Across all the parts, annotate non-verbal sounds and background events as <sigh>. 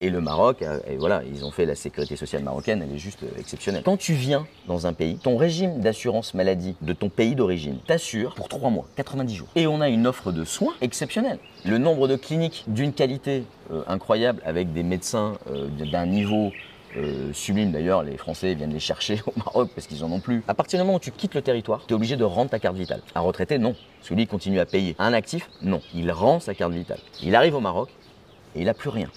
Et le Maroc, euh, voilà, ils ont fait la sécurité sociale marocaine, elle est juste euh, exceptionnelle. Quand tu viens dans un pays, ton régime d'assurance maladie de ton pays d'origine t'assure pour 3 mois, 90 jours. Et on a une offre de soins exceptionnelle. Le nombre de cliniques d'une qualité euh, incroyable avec des médecins d'un niveau sublime d'ailleurs, les Français viennent les chercher <laughs> au Maroc parce qu'ils en ont plus. À partir du moment où tu quittes le territoire, tu es obligé de rendre ta carte vitale. Un retraité, non. Celui il continue à payer. Un actif, non. Il rend sa carte vitale. Il arrive au Maroc et il n'a plus rien.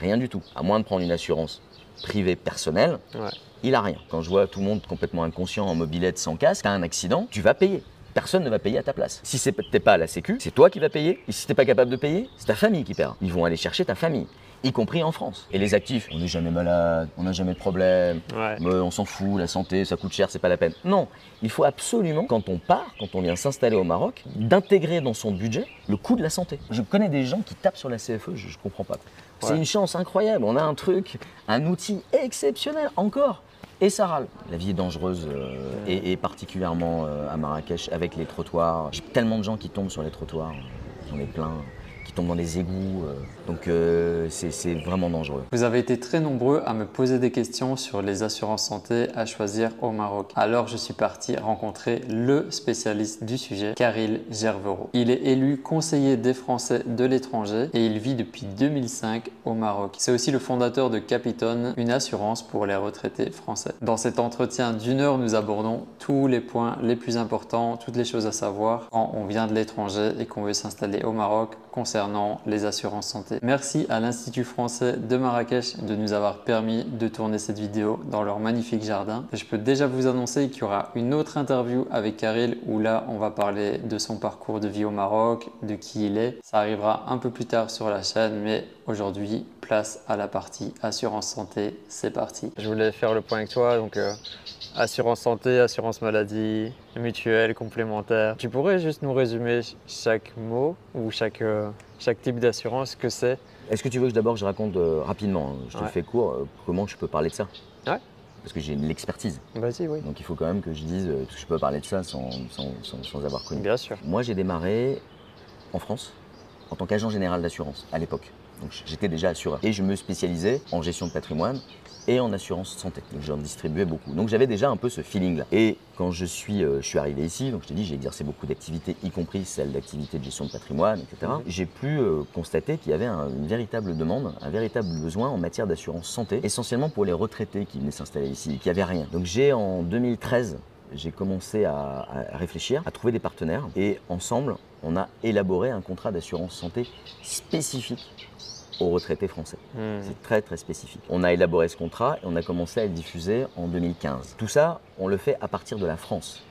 Rien du tout. À moins de prendre une assurance privée personnelle, Ouais. il a rien. Quand je vois tout le monde complètement inconscient en mobilette sans casque, t'as un accident, tu vas payer. Personne ne va payer à ta place. Si t'es pas à la sécu, c'est toi qui vas payer. Et si t'es pas capable de payer, c'est ta famille qui paiera. Ils vont aller chercher ta famille, y compris en France. Et les actifs, on n'est jamais malade, on n'a jamais de problème, Ouais. mais on s'en fout, la santé, ça coûte cher, c'est pas la peine. Non, il faut absolument, quand on part, quand on vient s'installer au Maroc, d'intégrer dans son budget le coût de la santé. Je connais des gens qui tapent sur la CFE, je, je comprends pas. C'est une chance incroyable. On a un truc, un outil exceptionnel encore. Et ça râle. La vie est dangereuse euh, et, et particulièrement euh, à Marrakech avec les trottoirs. J'ai tellement de gens qui tombent sur les trottoirs, j'en ai plein, qui tombent dans les égouts. euh, donc euh, c'est vraiment dangereux. Vous avez été très nombreux à me poser des questions sur les assurances santé à choisir au Maroc. Alors je suis parti rencontrer le spécialiste du sujet, Karil Gervero. Il est élu conseiller des Français de l'étranger et il vit depuis 2005 au Maroc. C'est aussi le fondateur de Capiton, une assurance pour les retraités français. Dans cet entretien d'une heure, nous abordons tous les points les plus importants, toutes les choses à savoir quand on vient de l'étranger et qu'on veut s'installer au Maroc concernant les assurances santé. Merci à l'Institut français de Marrakech de nous avoir permis de tourner cette vidéo dans leur magnifique jardin. Je peux déjà vous annoncer qu'il y aura une autre interview avec Karil où là on va parler de son parcours de vie au Maroc, de qui il est. Ça arrivera un peu plus tard sur la chaîne, mais aujourd'hui, place à la partie assurance santé. C'est parti. Je voulais faire le point avec toi, donc euh, assurance santé, assurance maladie, mutuelle, complémentaire. Tu pourrais juste nous résumer ch- chaque mot ou chaque, euh, chaque type d'assurance, ce que c'est? Est-ce que tu veux que d'abord je raconte euh, rapidement, hein, je te Ouais. fais court, euh, comment je peux parler de ça? Ouais. Parce que j'ai l'expertise. Vas-y, oui. Donc il faut quand même que je dise que je peux parler de ça sans, sans- sans- sans avoir connu. Bien sûr. Moi j'ai démarré en France en tant qu'agent général d'assurance à l'époque. Donc j'étais déjà assureur. Et je me spécialisais en gestion de patrimoine et en assurance santé. Donc j'en distribuais beaucoup. Donc j'avais déjà un peu ce feeling-là. Et quand je suis, euh, je suis arrivé ici, donc je t'ai dit, j'ai exercé beaucoup d'activités, y compris celle d'activités de gestion de patrimoine, etc. J'ai pu euh, constater qu'il y avait un- une véritable demande, un véritable besoin en matière d'assurance santé, essentiellement pour les retraités qui venaient s'installer ici, qui n'avaient rien. Donc j'ai en 2013 j'ai commencé à, à réfléchir, à trouver des partenaires et ensemble, on a élaboré un contrat d'assurance santé spécifique aux retraités français. Hmm. C'est très très spécifique. On a élaboré ce contrat et on a commencé à le diffuser en 2015. Tout ça, on le fait à partir de la France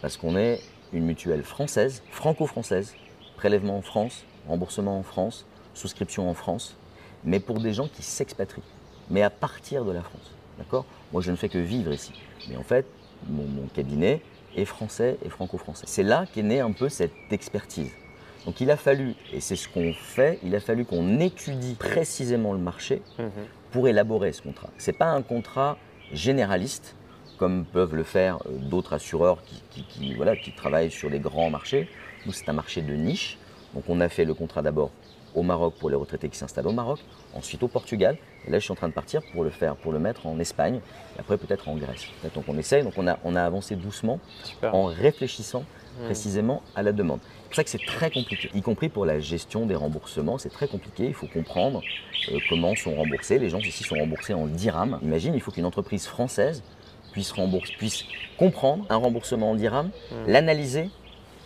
parce qu'on est une mutuelle française, franco-française, prélèvement en France, remboursement en France, souscription en France, mais pour des gens qui s'expatrient, mais à partir de la France. D'accord? Moi, je ne fais que vivre ici. Mais en fait, mon, mon cabinet est français et franco-français. C'est là qu'est née un peu cette expertise. Donc il a fallu, et c'est ce qu'on fait, il a fallu qu'on étudie précisément le marché Mhm. pour élaborer ce contrat. Ce n'est pas un contrat généraliste, comme peuvent le faire euh, d'autres assureurs qui, qui- qui, voilà, qui travaillent sur les grands marchés. Nous, c'est un marché de niche. Donc on a fait le contrat d'abord au Maroc pour les retraités qui s'installent au Maroc, ensuite au Portugal, et là je suis en train de partir pour le faire, pour le mettre en Espagne, et après peut-être en Grèce. Donc on essaye, donc on a, on a avancé doucement Super. en réfléchissant Hmm. précisément à la demande. C'est pour ça que c'est très compliqué, y compris pour la gestion des remboursements, c'est très compliqué. Il faut comprendre euh, comment sont remboursés. Les gens ici sont remboursés en dirhams. Imagine, il faut qu'une entreprise française puisse, comprendre un remboursement en dirhams, Hmm. l'analyser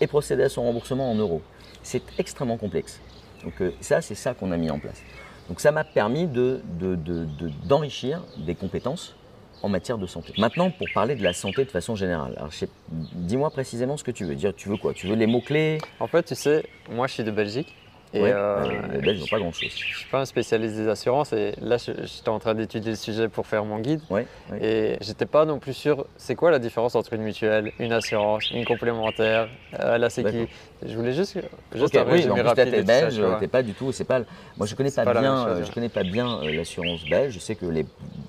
et procéder à son remboursement en euros. C'est extrêmement complexe. Donc euh, ça, c'est ça qu'on a mis en place. Donc ça m'a permis de- de- de- de- d'enrichir des compétences en matière de santé. Maintenant, pour parler de la santé de façon générale, alors dis-moi précisément ce que tu veux. Dire, tu veux quoi? Tu veux les mots-clés? En fait, tu sais, moi je suis de Belgique. Et Ouais, euh, euh, Les Belges n'ont pas grand-chose. je suis pas un spécialiste des assurances et là j'étais en train d'étudier le sujet pour faire mon guide Ouais, ouais. et j'étais pas non plus sûr c'est quoi la différence entre une mutuelle, une assurance, une complémentaire, euh, la sécu? Je voulais juste, juste Ok, un oui, en plus, rapide. t'es ça, belge, tu vois. t'es pas du tout. C'est pas. Moi, je connais pas, bien. chose, euh, je connais pas bien l'assurance belge. Je sais que les,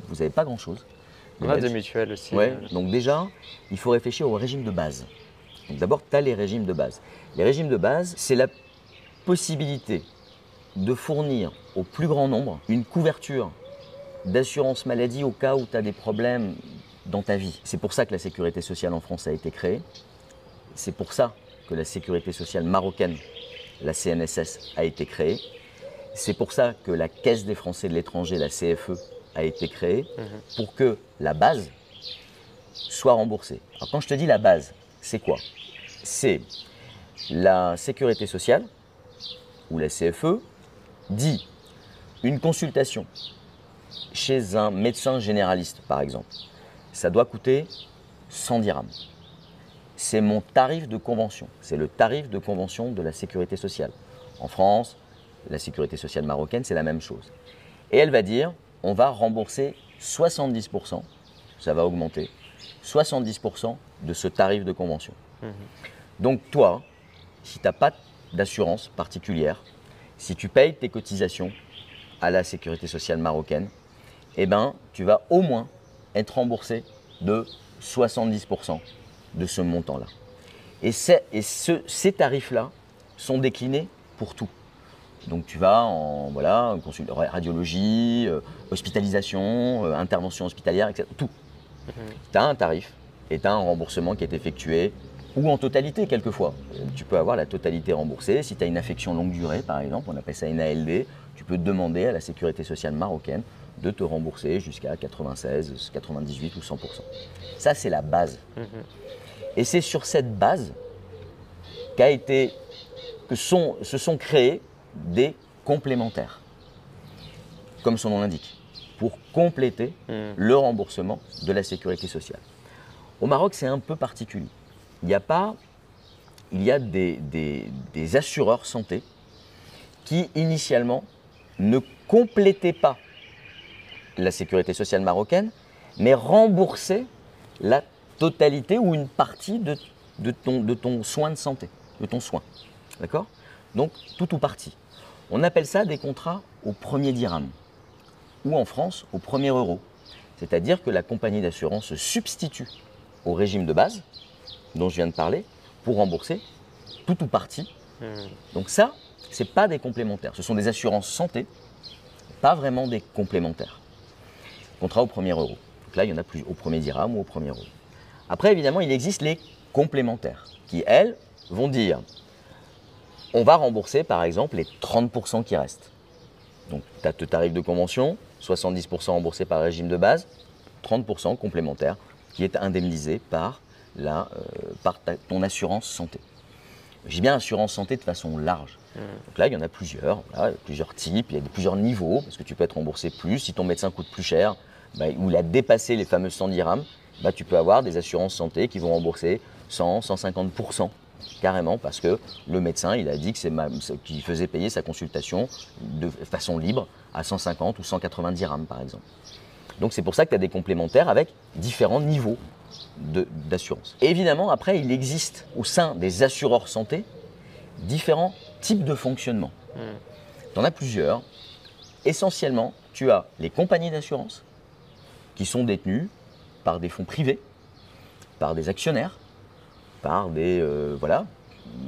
vous avez pas grand-chose. On a des mutuelles aussi. Ouais, euh, donc déjà, il faut réfléchir au régime de base. D'abord, tu as les régimes de base. Les régimes de base, c'est la possibilité de fournir au plus grand nombre une couverture d'assurance maladie au cas où tu as des problèmes dans ta vie. C'est pour ça que la sécurité sociale en France a été créée. C'est pour ça que la sécurité sociale marocaine, la CNSS, a été créée. C'est pour ça que la Caisse des Français de l'étranger, la CFE, a été créée, pour que la base soit remboursée. Quand je te dis la base, c'est quoi? C'est la sécurité sociale, ou la CFE, dit une consultation chez un médecin généraliste, par exemple, ça doit coûter 100 dirhams. C'est mon tarif de convention. C'est le tarif de convention de la sécurité sociale. En France, la sécurité sociale marocaine, c'est la même chose. Et elle va dire, on va rembourser 70%, ça va augmenter, 70% de ce tarif de convention. Donc toi, si tu n'as pas d'assurance particulière, si tu payes tes cotisations à la sécurité sociale marocaine, eh ben, tu vas au moins être remboursé de 70% de ce montant-là. Et, et ce, ces tarifs-là sont déclinés pour tout. Donc tu vas en voilà, radiologie, euh, hospitalisation, euh, intervention hospitalière, etc. Tout. Tu as un tarif et tu as un remboursement qui est effectué, ou en totalité quelquefois. Tu peux avoir la totalité remboursée. Si tu as une affection longue durée, par exemple, on appelle ça une ALD, tu peux demander à la sécurité sociale marocaine de te rembourser jusqu'à 96, 98 ou 100%. Ça, c'est la base. Et c'est sur cette base qu'a été, que sont, se sont créés des complémentaires, comme son nom l'indique, pour compléter le remboursement de la sécurité sociale. Au Maroc, c'est un peu particulier. Il n'y a pas, il y a des, des, des assureurs santé qui initialement ne complétaient pas la sécurité sociale marocaine, mais rembourser la totalité ou une partie de, de, ton, de ton soin de santé, de ton soin. D'accord? Donc, tout ou partie. On appelle ça des contrats au premier dirham, ou en France, au premier euro. C'est-à-dire que la compagnie d'assurance se substitue au régime de base, dont je viens de parler, pour rembourser tout ou partie. Donc ça, ce n'est pas des complémentaires. Ce sont des assurances santé, pas vraiment des complémentaires. Contrat au premier euro. Donc là, il y en a plus au premier dirham ou au premier euro. Après, évidemment, il existe les complémentaires, qui, elles, vont dire on va rembourser, par exemple, les 30% qui restent. Donc, tu as te tarif de convention, 70% remboursé par le régime de base, 30% complémentaire qui est indemnisé par, la, euh, par ta- ton assurance santé. Dis bien assurance santé de façon large. Donc là, il y en a plusieurs, voilà, il y a plusieurs types, il y a plusieurs niveaux, parce que tu peux être remboursé plus. Si ton médecin coûte plus cher, bah, ou il a dépassé les fameux 100 dirhams, bah, tu peux avoir des assurances santé qui vont rembourser 100, 150%, carrément, parce que le médecin, il a dit que c'est ma- qu'il faisait payer sa consultation de façon libre à 150 ou 180 dirhams, par exemple. Donc c'est pour ça que tu as des complémentaires avec différents niveaux d'assurance. Évidemment, après, il existe au sein des assureurs santé différents types de fonctionnement. Tu en as plusieurs. Essentiellement, tu as les compagnies d'assurance qui sont détenues par des fonds privés, par des actionnaires, par des. euh, voilà,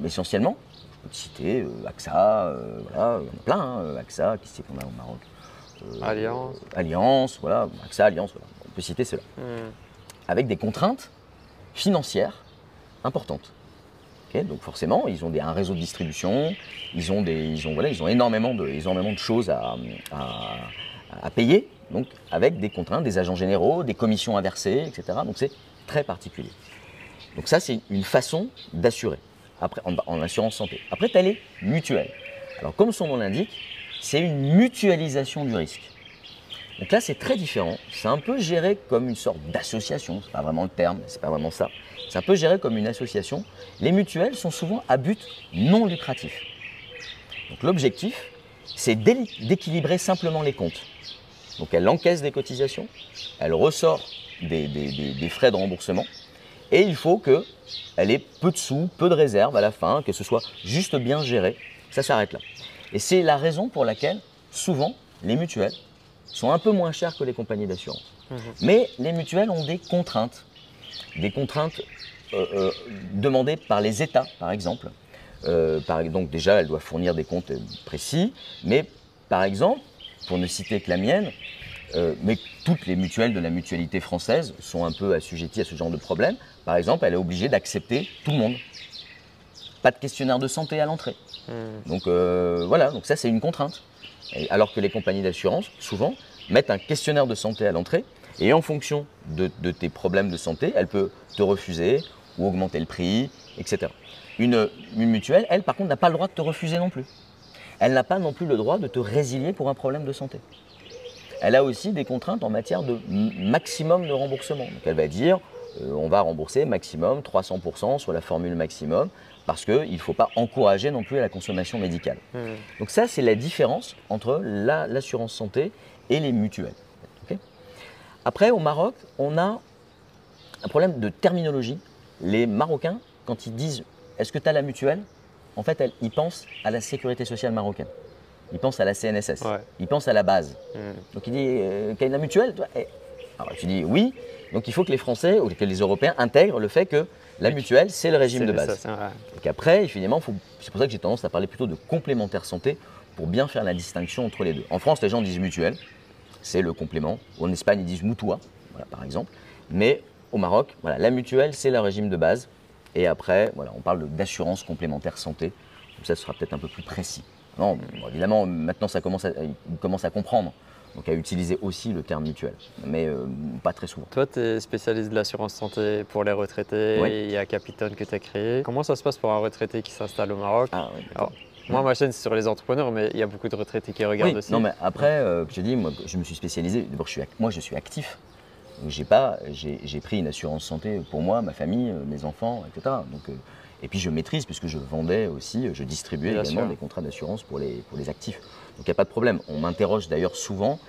essentiellement. Je peux te citer euh, AXA, euh, voilà, il y en a plein, hein, AXA, qui c'est qu'on a au Maroc Alliance. Alliance, voilà, AXA, Alliance, voilà. on peut citer cela. Avec des contraintes financières importantes. Donc forcément, ils ont des- un réseau de distribution, ils ont, des, ils ont, voilà, ils ont énormément, de, énormément de choses à, à- à payer, donc avec des contraintes, des agents généraux, des commissions à verser, etc. Donc c'est très particulier. Donc ça, c'est une façon d'assurer après, en, assurance santé. Après, tu as les mutuelles. Alors comme son nom l'indique, c'est une mutualisation du risque. Donc là, c'est très différent. C'est un peu géré comme une sorte d'association. C'est pas vraiment le terme, c'est pas vraiment ça. C'est un peu géré comme une association. Les mutuelles sont souvent à but non lucratif. Donc l'objectif, c'est d'équilibrer simplement les comptes. Donc elle encaisse des cotisations, elle ressort des frais de remboursement, et il faut qu'elle ait peu de sous, peu de réserves à la fin, que ce soit juste bien géré. Ça s'arrête là. Et c'est la raison pour laquelle, souvent, les mutuelles sont un peu moins chères que les compagnies d'assurance. Mais les mutuelles ont des contraintes. Des contraintes euh, euh, demandées par les États, par exemple, Euh, par, donc déjà, elle doit fournir des comptes précis, mais par exemple, pour ne citer que la mienne, euh, mais toutes les mutuelles de la mutualité française sont un peu assujetties à ce genre de problème. Par exemple, elle est obligée d'accepter tout le monde. Pas de questionnaire de santé à l'entrée. Hmm. Donc euh, voilà, donc ça c'est une contrainte. Et alors que les compagnies d'assurance, souvent, mettent un questionnaire de santé à l'entrée et en fonction de, de tes problèmes de santé, elle peut te refuser ou augmenter le prix, etc. Une, une mutuelle, elle, par contre, n'a pas le droit de te refuser non plus. Elle n'a pas non plus le droit de te résilier pour un problème de santé. Elle a aussi des contraintes en matière de maximum de remboursement. Donc elle va dire, euh, on va rembourser maximum 300% sur la formule maximum, parce qu'il ne faut pas encourager non plus à la consommation médicale. Hmm. Donc ça, c'est la différence entre la- l'assurance santé et les mutuelles. Après, au Maroc, on a un problème de terminologie. Les Marocains, quand ils disent est-ce que tu as la mutuelle? En fait, ils pensent à la sécurité sociale marocaine. Ils pensent à la CNSS. Ouais. Ils pensent à la base. Hmm. Donc il dit euh, est la mutuelle toi? Alors tu dis oui. Donc il faut que les Français ou que les Européens intègrent le fait que la mutuelle, c'est le régime de base. ça. Et qu'après, finalement, c'est pour ça que j'ai tendance à parler plutôt de complémentaire santé pour bien faire la distinction entre les deux. En France, les gens disent mutuelle, c'est le complément. En Espagne, ils disent mutua, voilà, par exemple. Mais au Maroc, voilà, la mutuelle, c'est le régime de base. Et après, voilà, on parle d'assurance complémentaire santé. Comme ça, ce sera peut-être un peu plus précis. Non, bon, évidemment, maintenant, ça commence à, ils commencent à comprendre. Donc à utiliser aussi le terme mutuel, mais euh, pas très souvent. Toi, tu es spécialiste de l'assurance santé pour les retraités. Oui. Il y a Capitone que tu as créé. Comment ça se passe pour un retraité qui s'installe au Maroc Ah, oui, Alors, Moi, ma chaîne, c'est sur les entrepreneurs, mais il y a beaucoup de retraités qui regardent Oui, aussi. non, mais après, euh, je te dis, moi, je me suis spécialisé. D'abord, je suis, moi, je suis actif. Donc, j'ai pas, j'ai pris une assurance santé pour moi, ma famille, euh, mes enfants, etc. Donc, euh, et puis, je maîtrise puisque je vendais aussi, je distribuais Bien également sûr. des contrats d'assurance pour les, pour les actifs. Donc, il n'y a pas de problème. On m'interroge d'ailleurs souvent,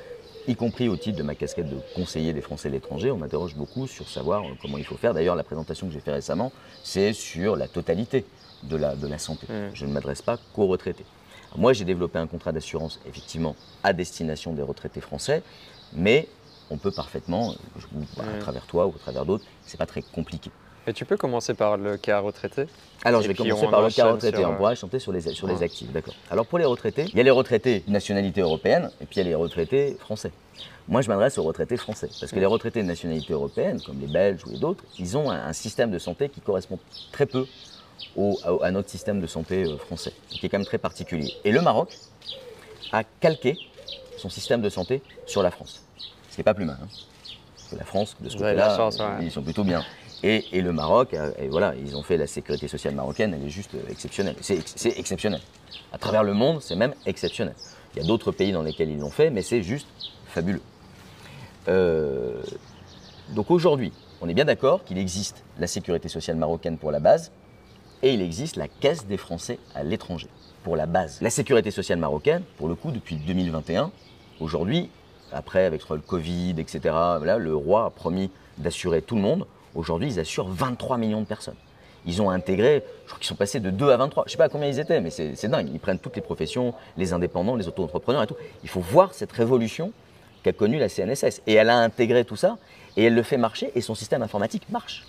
y compris au titre de ma casquette de conseiller des Français à l'étranger, on m'interroge beaucoup sur savoir euh, comment il faut faire. D'ailleurs, la présentation que j'ai fait récemment, c'est sur la totalité de la, de la santé. Mm. Je ne m'adresse pas qu'aux retraités. Alors, Moi, j'ai développé un contrat d'assurance, effectivement, à destination des retraités français, mais on peut parfaitement, euh, à Mm. travers toi ou à travers d'autres, c'est pas très compliqué. Et tu peux commencer par le cas retraité Alors, je vais commencer par le cas retraité. sur, On euh, pourra chanter sur les, sur les actifs, d'accord. Alors, pour les retraités, il y a les retraités nationalité européenne et puis il y a les retraités français. Moi, je m'adresse aux retraités français parce que les retraités de nationalité européenne, comme les Belges ou les d'autres, ils ont un, un système de santé qui correspond très peu au- à, à notre système de santé euh, français, qui est quand même très particulier. Et le Maroc a calqué son système de santé sur la France, ce qui n'est pas plus mal. hein. La France, de ce côté-là, ouais. ils sont plutôt bien. Et, le Maroc, euh, voilà, ils ont fait la sécurité sociale marocaine, elle est juste euh, exceptionnelle. C'est ex- c'est exceptionnel. À travers le monde, c'est même exceptionnel. Il y a d'autres pays dans lesquels ils l'ont fait, mais c'est juste fabuleux. Euh, donc aujourd'hui, on est bien d'accord qu'il existe la sécurité sociale marocaine pour la base et il existe la caisse des Français à l'étranger pour la base. La sécurité sociale marocaine, pour le coup, depuis 2021, aujourd'hui, après avec le Covid, etc., le roi a promis d'assurer tout le monde. Aujourd'hui, ils assurent 23 millions de personnes. Ils ont intégré, je crois qu'ils sont passés de 2 à 23. Je ne sais pas à combien ils étaient, mais c'est dingue. Ils prennent toutes les professions, les indépendants, les auto-entrepreneurs et tout. Il faut voir cette révolution qu'a connue la CNSS. Et elle a intégré tout ça, et elle le fait marcher, et son système informatique marche.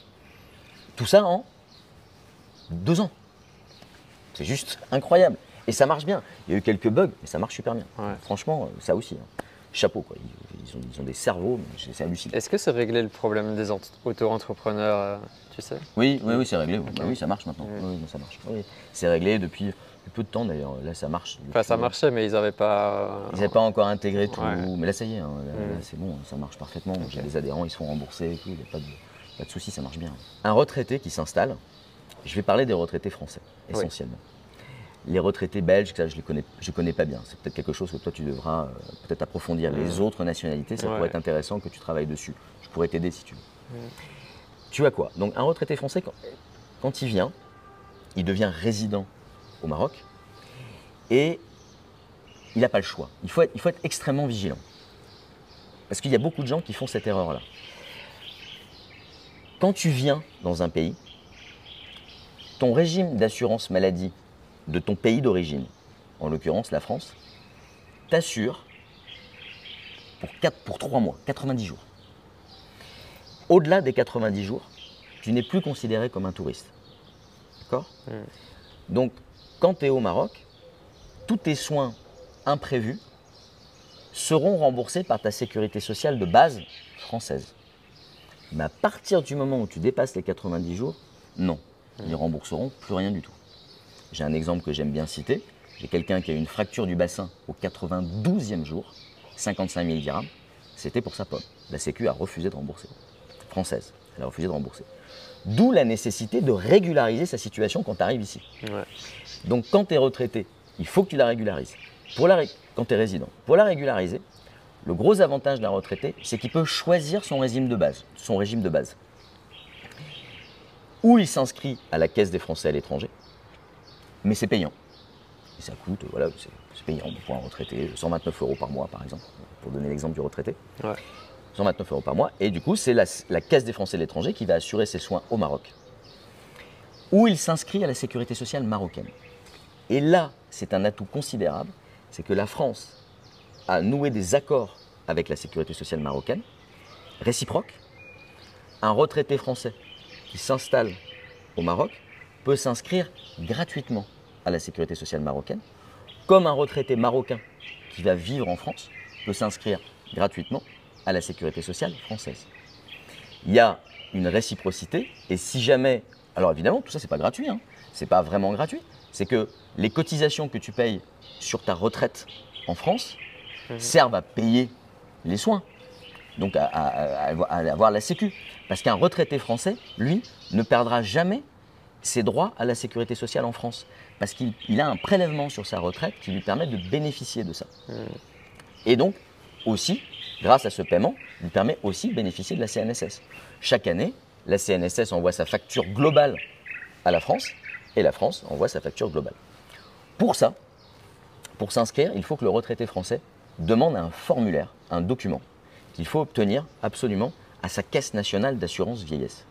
Tout ça en deux ans. C'est juste incroyable. Et ça marche bien. Il y a eu quelques bugs, mais ça marche super bien. Ouais. Franchement, ça aussi. hein. Chapeau, quoi. Ils, ils ont, ils ont des cerveaux, mais c'est- hallucinant. Est-ce que c'est réglé le problème des ent- auto-entrepreneurs, euh, tu sais? Oui, oui, oui, c'est réglé. oui. Bah oui, ça marche maintenant. Oui, oui, ça marche. Oui, c'est réglé depuis, peu de temps d'ailleurs. Là, ça marche. Enfin, ça marchait, mais ils n'avaient pas. Ils n'avaient pas encore intégré tout, Ouais. mais là ça y est, hein, Mm. c'est bon, ça marche parfaitement. J'ai des adhérents, ils se font rembourser et tout, il n'y a pas de, pas de souci, ça marche bien. Un retraité qui s'installe, je vais parler des retraités français, Oui. Les retraités belges, ça je ne connais, je connais pas bien. C'est peut-être quelque chose que toi tu devras euh, peut-être approfondir. Les autres nationalités, ça. Ouais. pourrait être intéressant que tu travailles dessus. Je pourrais t'aider si tu veux. Tu as quoi? Donc un retraité français, quand, quand il vient, il devient résident au Maroc et il n'a pas le choix. Il faut, être, il faut être extrêmement vigilant. Parce qu'il y a beaucoup de gens qui font cette erreur-là. Quand tu viens dans un pays, ton régime d'assurance maladie de ton pays d'origine, en l'occurrence la France, t'assure pour, 4, pour 3 mois, 90 jours. Au-delà des 90 jours, tu n'es plus considéré comme un touriste. D'accord? Mm. Donc, quand tu es au Maroc, tous tes soins imprévus seront remboursés par ta sécurité sociale de base française. Mais à partir du moment où tu dépasses les 90 jours, non, ils ne rembourseront plus rien du tout. J'ai un exemple que j'aime bien citer. J'ai quelqu'un qui a eu une fracture du bassin au 92e jour, 55 000 dirhams. C'était pour sa pomme. La Sécu a refusé de rembourser. Française, elle a refusé de rembourser. D'où la nécessité de régulariser sa situation quand tu arrives ici. Ouais. Donc quand tu es retraité, il faut que tu la régularises. Pour la ré- quand tu es résident. Pour la régulariser, le gros avantage d'un retraité, c'est qu'il peut choisir son régime de base. Son régime de base. Ou il s'inscrit à la caisse des Français à l'étranger, mais c'est payant. Et ça coûte, voilà, c'est payant pour un retraité, 129 euros par mois par exemple, pour donner l'exemple du retraité. Ouais. 129 euros par mois. Et du coup, c'est la, la Caisse des Français de l'étranger qui va assurer ses soins au Maroc. Où il s'inscrit à la sécurité sociale marocaine. Et là, c'est un atout considérable, c'est que la France a noué des accords avec la sécurité sociale marocaine, réciproques. Un retraité français qui s'installe au Maroc peut s'inscrire gratuitement à la sécurité sociale marocaine, comme un retraité marocain qui va vivre en France peut s'inscrire gratuitement à la sécurité sociale française. Il y a une réciprocité et si jamais, alors évidemment tout ça c'est pas gratuit, hein, c'est pas vraiment gratuit, c'est que les cotisations que tu payes sur ta retraite en France servent à payer les soins, donc à, à- à- à avoir la sécu, parce qu'un retraité français, lui, ne perdra jamais ses droits à la sécurité sociale en France, parce qu'il il a un prélèvement sur sa retraite qui lui permet de bénéficier de ça. Et donc, aussi, grâce à ce paiement, lui permet aussi de bénéficier de la CNSS. Chaque année, la CNSS envoie sa facture globale à la France et la France envoie sa facture globale. Pour ça, pour s'inscrire, il faut que le retraité français demande un formulaire, un document qu'il faut obtenir absolument à sa caisse nationale d'assurance vieillesse.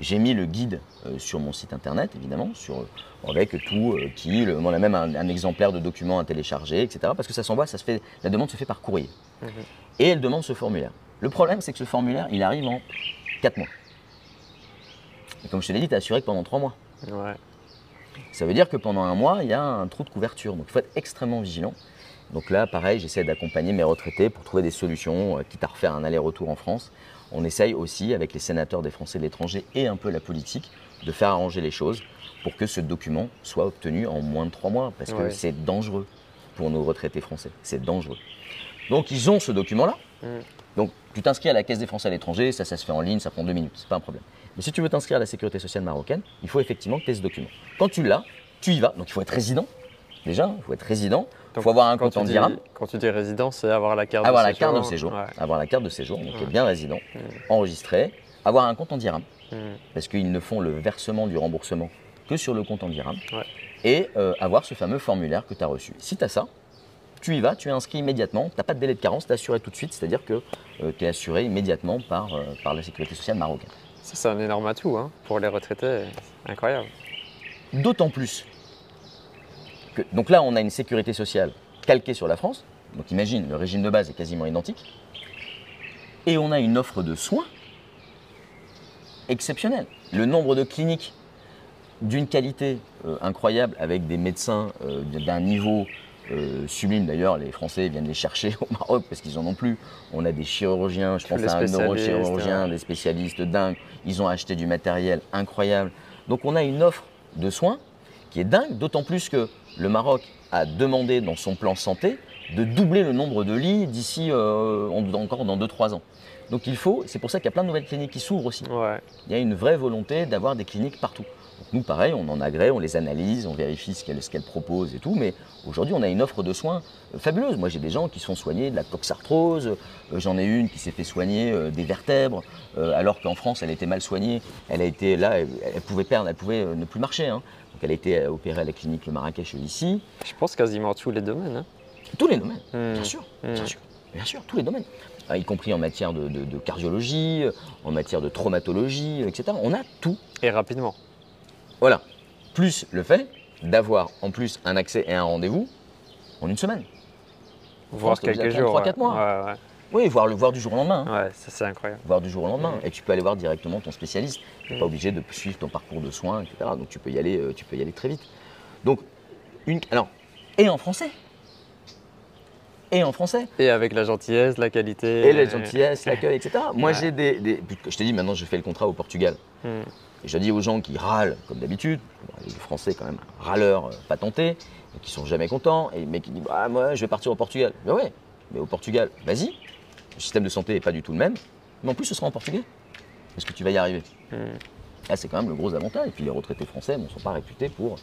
J'ai mis le guide euh, sur mon site internet, évidemment, sur, euh, avec tout euh, qui, le- on a même un, un exemplaire de document à télécharger, etc. Parce que ça s'envoie, ça se fait, la demande se fait par courrier. Et elle demande ce formulaire. Le problème, c'est que ce formulaire, il arrive en 4 mois. Et comme je te l'ai dit, tu es assuré que pendant 3 mois. Ouais. Ça veut dire que pendant un mois, il y a un trou de couverture. Donc il faut être extrêmement vigilant. Donc là, pareil, j'essaie d'accompagner mes retraités pour trouver des solutions, quitte à refaire un aller-retour en France. On essaye aussi, avec les sénateurs des Français de l'étranger et un peu la politique, de faire arranger les choses pour que ce document soit obtenu en moins de trois mois, parce que Ouais. c'est dangereux pour nos retraités français. C'est dangereux. Donc ils ont ce document-là. Mm. Donc tu t'inscris à la Caisse des Français à l'étranger, ça, ça se fait en ligne, ça prend deux minutes, c'est pas un problème. Mais si tu veux t'inscrire à la Sécurité sociale marocaine, il faut effectivement que tu aies ce document. Quand tu l'as, tu y vas. Donc il faut être résident, déjà, il faut être résident, il faut avoir un compte en dirham, quand tu dis résident, c'est avoir la carte avoir de la séjour. carte de séjour, Ouais. avoir la carte de séjour, donc Ouais. être bien résident, enregistré, avoir un compte en dirham, parce qu'ils ne font le versement du remboursement que sur le compte en dirham, Ouais. et euh, avoir ce fameux formulaire que tu as reçu. Si tu as ça, tu y vas, tu es inscrit immédiatement, tu n'as pas de délai de carence, tu es assuré tout de suite, c'est-à-dire que tu es assuré immédiatement par, euh, par la sécurité sociale marocaine. Ça, c'est un énorme atout hein, pour les retraités. Incroyable. D'autant plus que, donc là, on a une sécurité sociale calquée sur la France. Donc imagine, le régime de base est quasiment identique. Et on a une offre de soins exceptionnelle. Le nombre de cliniques d'une qualité euh, incroyable avec des médecins euh, d'un niveau euh, sublime. D'ailleurs, les Français viennent les chercher <laughs> au Maroc parce qu'ils en ont plus. On a des chirurgiens, je Tous pense à un neurochirurgien, ouais. des spécialistes dingues. Ils ont acheté du matériel incroyable. Donc on a une offre de soins qui est dingue, d'autant plus que le Maroc a demandé dans son plan santé de doubler le nombre de lits d'ici euh, en- encore dans 2-3 ans. Donc il faut, c'est pour ça qu'il y a plein de nouvelles cliniques qui s'ouvrent aussi. Ouais. Il y a une vraie volonté d'avoir des cliniques partout. Donc nous, pareil, on en agrée, on les analyse, on vérifie ce qu'elles proposent et tout, mais aujourd'hui, on a une offre de soins euh, fabuleuse. Moi, j'ai des gens qui sont soignés de la coxarthrose, euh, j'en ai une qui s'est fait soigner euh, des vertèbres, alors qu'en France, elle était mal soignée. Elle a été là, elle, elle pouvait perdre, elle pouvait ne plus marcher. hein. Donc elle a été euh, opérée à la clinique Le Marrakech ici. Je pense quasiment tous les domaines. hein. Tous les domaines, Hmm. bien sûr, Mm. bien sûr, bien sûr, tous les domaines, Euh, y compris en matière de, de- de cardiologie, euh, en matière de traumatologie, euh, etc. On a tout. Et rapidement. Voilà. Plus le fait d'avoir en plus un accès et un rendez-vous en une semaine. Voir t'es obligé quelques jours. trois, quatre ouais. mois. Ouais, ouais. Oui, voir le voir du jour au lendemain. hein. Ouais, ça c'est incroyable. Voir du jour au lendemain. Mm. Et tu peux aller voir directement ton spécialiste. Tu n'es Mm. pas obligé de suivre ton parcours de soins, etc. Donc tu peux y aller, euh, tu peux y aller très vite. Donc une. Alors, et en français. Et en français. Et avec la gentillesse, la qualité. Et la gentillesse, l'accueil, etc. Moi, Ouais. j'ai des, des- Je t'ai dit, maintenant, je fais le contrat au Portugal. Hmm. Et je dis aux gens qui râlent, comme d'habitude, les Français quand même, râleurs euh, patentés, qui sont jamais contents, et mais qui disent ah, moi je vais partir au Portugal. Mais ouais, mais au Portugal, vas-y. Le système de santé n'est pas du tout le même, mais en plus ce sera en portugais. Est-ce que tu vas y arriver Hmm. Là, c'est quand même le gros avantage. Et puis les retraités français ne sont pas réputés pour.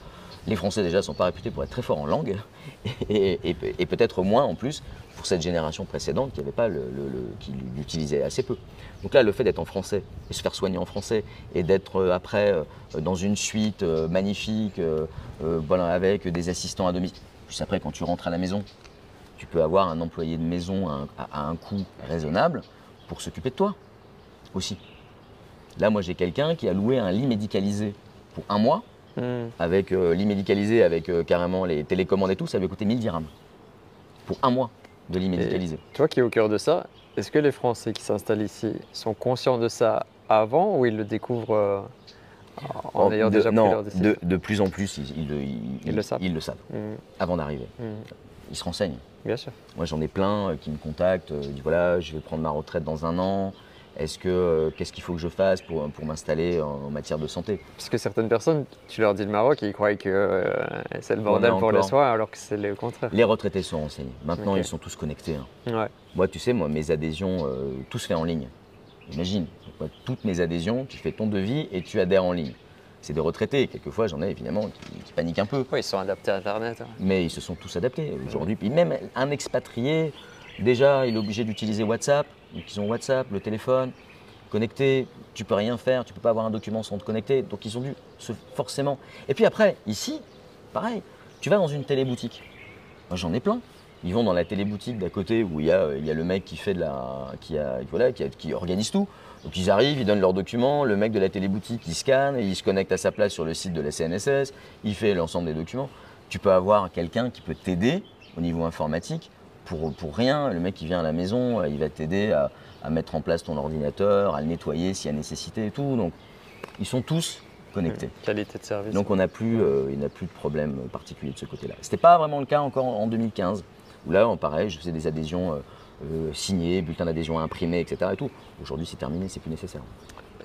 Les Français déjà ne sont pas réputés pour être très forts en langue, <laughs> et, et- et peut-être moins en plus pour cette génération précédente qui avait pas le, le- le- qui l'utilisait assez peu. Donc là, le fait d'être en français et se faire soigner en français et d'être euh, après euh, dans une suite euh, magnifique, voilà, avec des assistants à domicile. Puis après, quand tu rentres à la maison, tu peux avoir un employé de maison à un, à- à un coût raisonnable pour s'occuper de toi aussi. Là, moi, j'ai quelqu'un qui a loué un lit médicalisé pour un mois, Hmm. avec euh, lit médicalisé, avec euh, carrément les télécommandes et tout, ça avait coûté 1000 dirhams. Pour un mois de lit médicalisé. Toi qui es au cœur de ça, est-ce que les Français qui s'installent ici sont conscients de ça avant ou ils le découvrent euh, en Oh, ayant de- déjà pris non, leur décision? de, de plus en plus, ils, ils le- ils- Ils le savent. Ils le savent, Hmm. avant d'arriver. Hmm. Ils se renseignent. Bien sûr. Moi, j'en ai plein euh, qui me contactent, euh, disent voilà, je vais prendre ma retraite dans un an. Est-ce que euh, qu'est-ce qu'il faut que je fasse pour, pour m'installer en, en matière de santé? Parce que certaines personnes, tu leur dis le Maroc, ils croient que euh, c'est le bordel pour les soins, alors que c'est le contraire. Les retraités sont renseignés. Maintenant, ils sont tous connectés. hein. Ouais. Moi, tu sais, moi, mes adhésions, tout se fait en ligne. Imagine, toutes mes adhésions, tu fais ton devis et tu adhères en ligne. C'est des retraités. Quelquefois, j'en ai évidemment qui, qui paniquent un peu. Oui, ils sont adaptés à Internet. hein. Mais ils se sont tous adaptés aujourd'hui. Puis même un expatrié, déjà, il est obligé d'utiliser WhatsApp. Donc ils ont WhatsApp, le téléphone, connecté. Tu peux rien faire, tu peux pas avoir un document sans te connecter. Donc ils ont dû se forcément. Et puis après, ici, pareil, tu vas dans une téléboutique. Moi, j'en ai plein. Ils vont dans la téléboutique d'à côté où il y, a, il y a le mec qui fait de la, qui, a, voilà, qui, a- qui organise tout. Donc ils arrivent, ils donnent leurs documents, le mec de la téléboutique il scanne, et il se connecte à sa place sur le site de la CNSS, il fait l'ensemble des documents. Tu peux avoir quelqu'un qui peut t'aider au niveau informatique pour, pour rien. Le mec qui vient à la maison, euh, il va t'aider à, à mettre en place ton ordinateur, à le nettoyer s'il y a nécessité et tout. Donc ils sont tous connectés. Qualité de service. Donc on n'a plus, euh, il n'y a plus de problème particulier de ce côté-là. Ce n'était pas vraiment le cas encore en 2015, où là, pareil, je faisais des adhésions euh, euh, signées, bulletins d'adhésion imprimés, etc. Et tout. Aujourd'hui, c'est terminé, c'est plus nécessaire.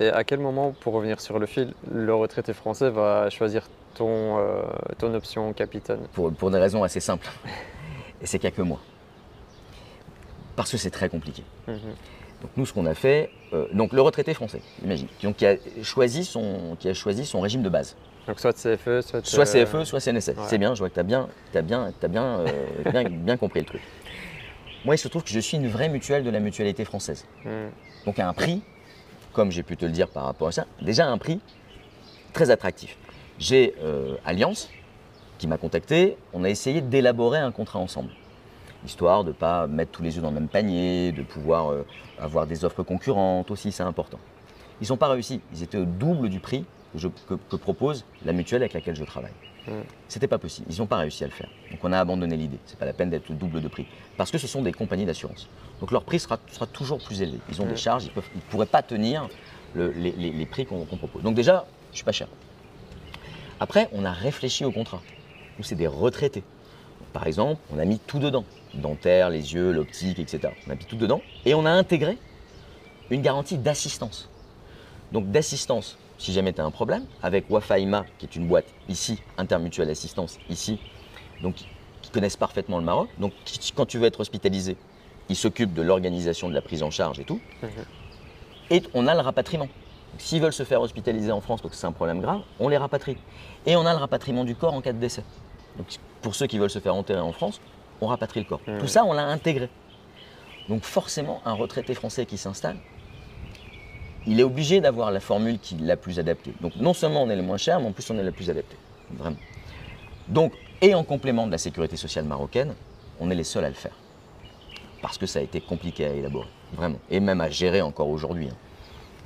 Et à quel moment, pour revenir sur le fil, le retraité français va choisir ton, euh, ton option capitaine? Pour, pour des raisons assez simples. <laughs> Et c'est qu'il n'y a que moi. Parce que c'est très compliqué. Mhm. Donc nous, ce qu'on a fait, euh, donc le retraité français, imagine, donc, qui, a choisi son, qui a choisi son régime de base. Donc soit CFE, soit... Soit CFE, soit CNSS. ouais. C'est bien, je vois que tu as bien, t'as bien, euh, <laughs> bien, bien compris le truc. Moi, il se trouve que je suis une vraie mutuelle de la mutualité française. hmm, Donc à un prix, comme j'ai pu te le dire par rapport à ça, déjà un prix très attractif. J'ai euh, Alliance qui m'a contacté, on a essayé d'élaborer un contrat ensemble, histoire de ne pas mettre tous les œufs dans le même panier, de pouvoir euh, avoir des offres concurrentes aussi, c'est important. Ils n'ont pas réussi, ils étaient au double du prix que, je- que- que propose la mutuelle avec laquelle je travaille. Mm. C'était pas possible, ils n'ont pas réussi à le faire. Donc on a abandonné l'idée, c'est pas la peine d'être double de prix. Parce que ce sont des compagnies d'assurance. Donc leur prix sera, sera toujours plus élevé. Ils ont Mm. des charges, ils ne pourraient pas tenir le- les, les- les prix qu'on propose. Donc déjà, je suis pas cher. Après, on a réfléchi au contrat. Nous, c'est des retraités. Par exemple, on a mis tout dedans. Dentaire, les yeux, l'optique, etc. On a mis tout dedans. Et on a intégré une garantie d'assistance. Donc d'assistance, si jamais tu as un problème, avec Wafaima, qui est une boîte ici, Intermutuelle Assistance, ici, donc qui connaissent parfaitement le Maroc. Donc qui- quand tu veux être hospitalisé, ils s'occupent de l'organisation de la prise en charge et tout. Mhm. Et on a le rapatriement. S'ils veulent se faire hospitaliser en France parce que c'est un problème grave, on les rapatrie. Et on a le rapatriement du corps en cas de décès. Donc pour ceux qui veulent se faire enterrer en France, on rapatrie le corps. Mhm. Tout ça, on l'a intégré. Donc forcément, un retraité français qui s'installe, il est obligé d'avoir la formule qui est la plus adaptée. Donc non seulement on est le moins cher, mais en plus on est la plus adaptée. Vraiment. Donc, et en complément de la sécurité sociale marocaine, on est les seuls à le faire. Parce que ça a été compliqué à élaborer, vraiment. Et même à gérer encore aujourd'hui. hein.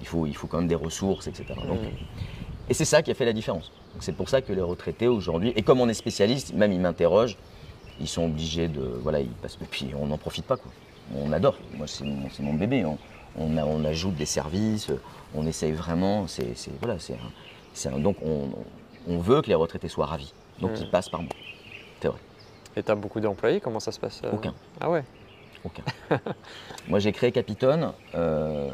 Il, faut, il faut quand même des ressources, etc. Donc, Mhm. et c'est ça qui a fait la différence. C'est pour ça que les retraités aujourd'hui, et comme on est spécialiste, même ils m'interrogent, ils sont obligés de. Voilà, ils passent. Et puis on n'en profite pas, quoi. On adore. Moi, c'est mon, bébé. On, on, a- on ajoute des services, on essaye vraiment. C'est, voilà, un- un- donc on, on veut que les retraités soient ravis. Donc Mm. ils passent par moi. C'est vrai. Et tu as beaucoup d'employés Comment ça se passe euh Aucun. Ah ouais Aucun. <laughs> Moi, j'ai créé Capitone euh,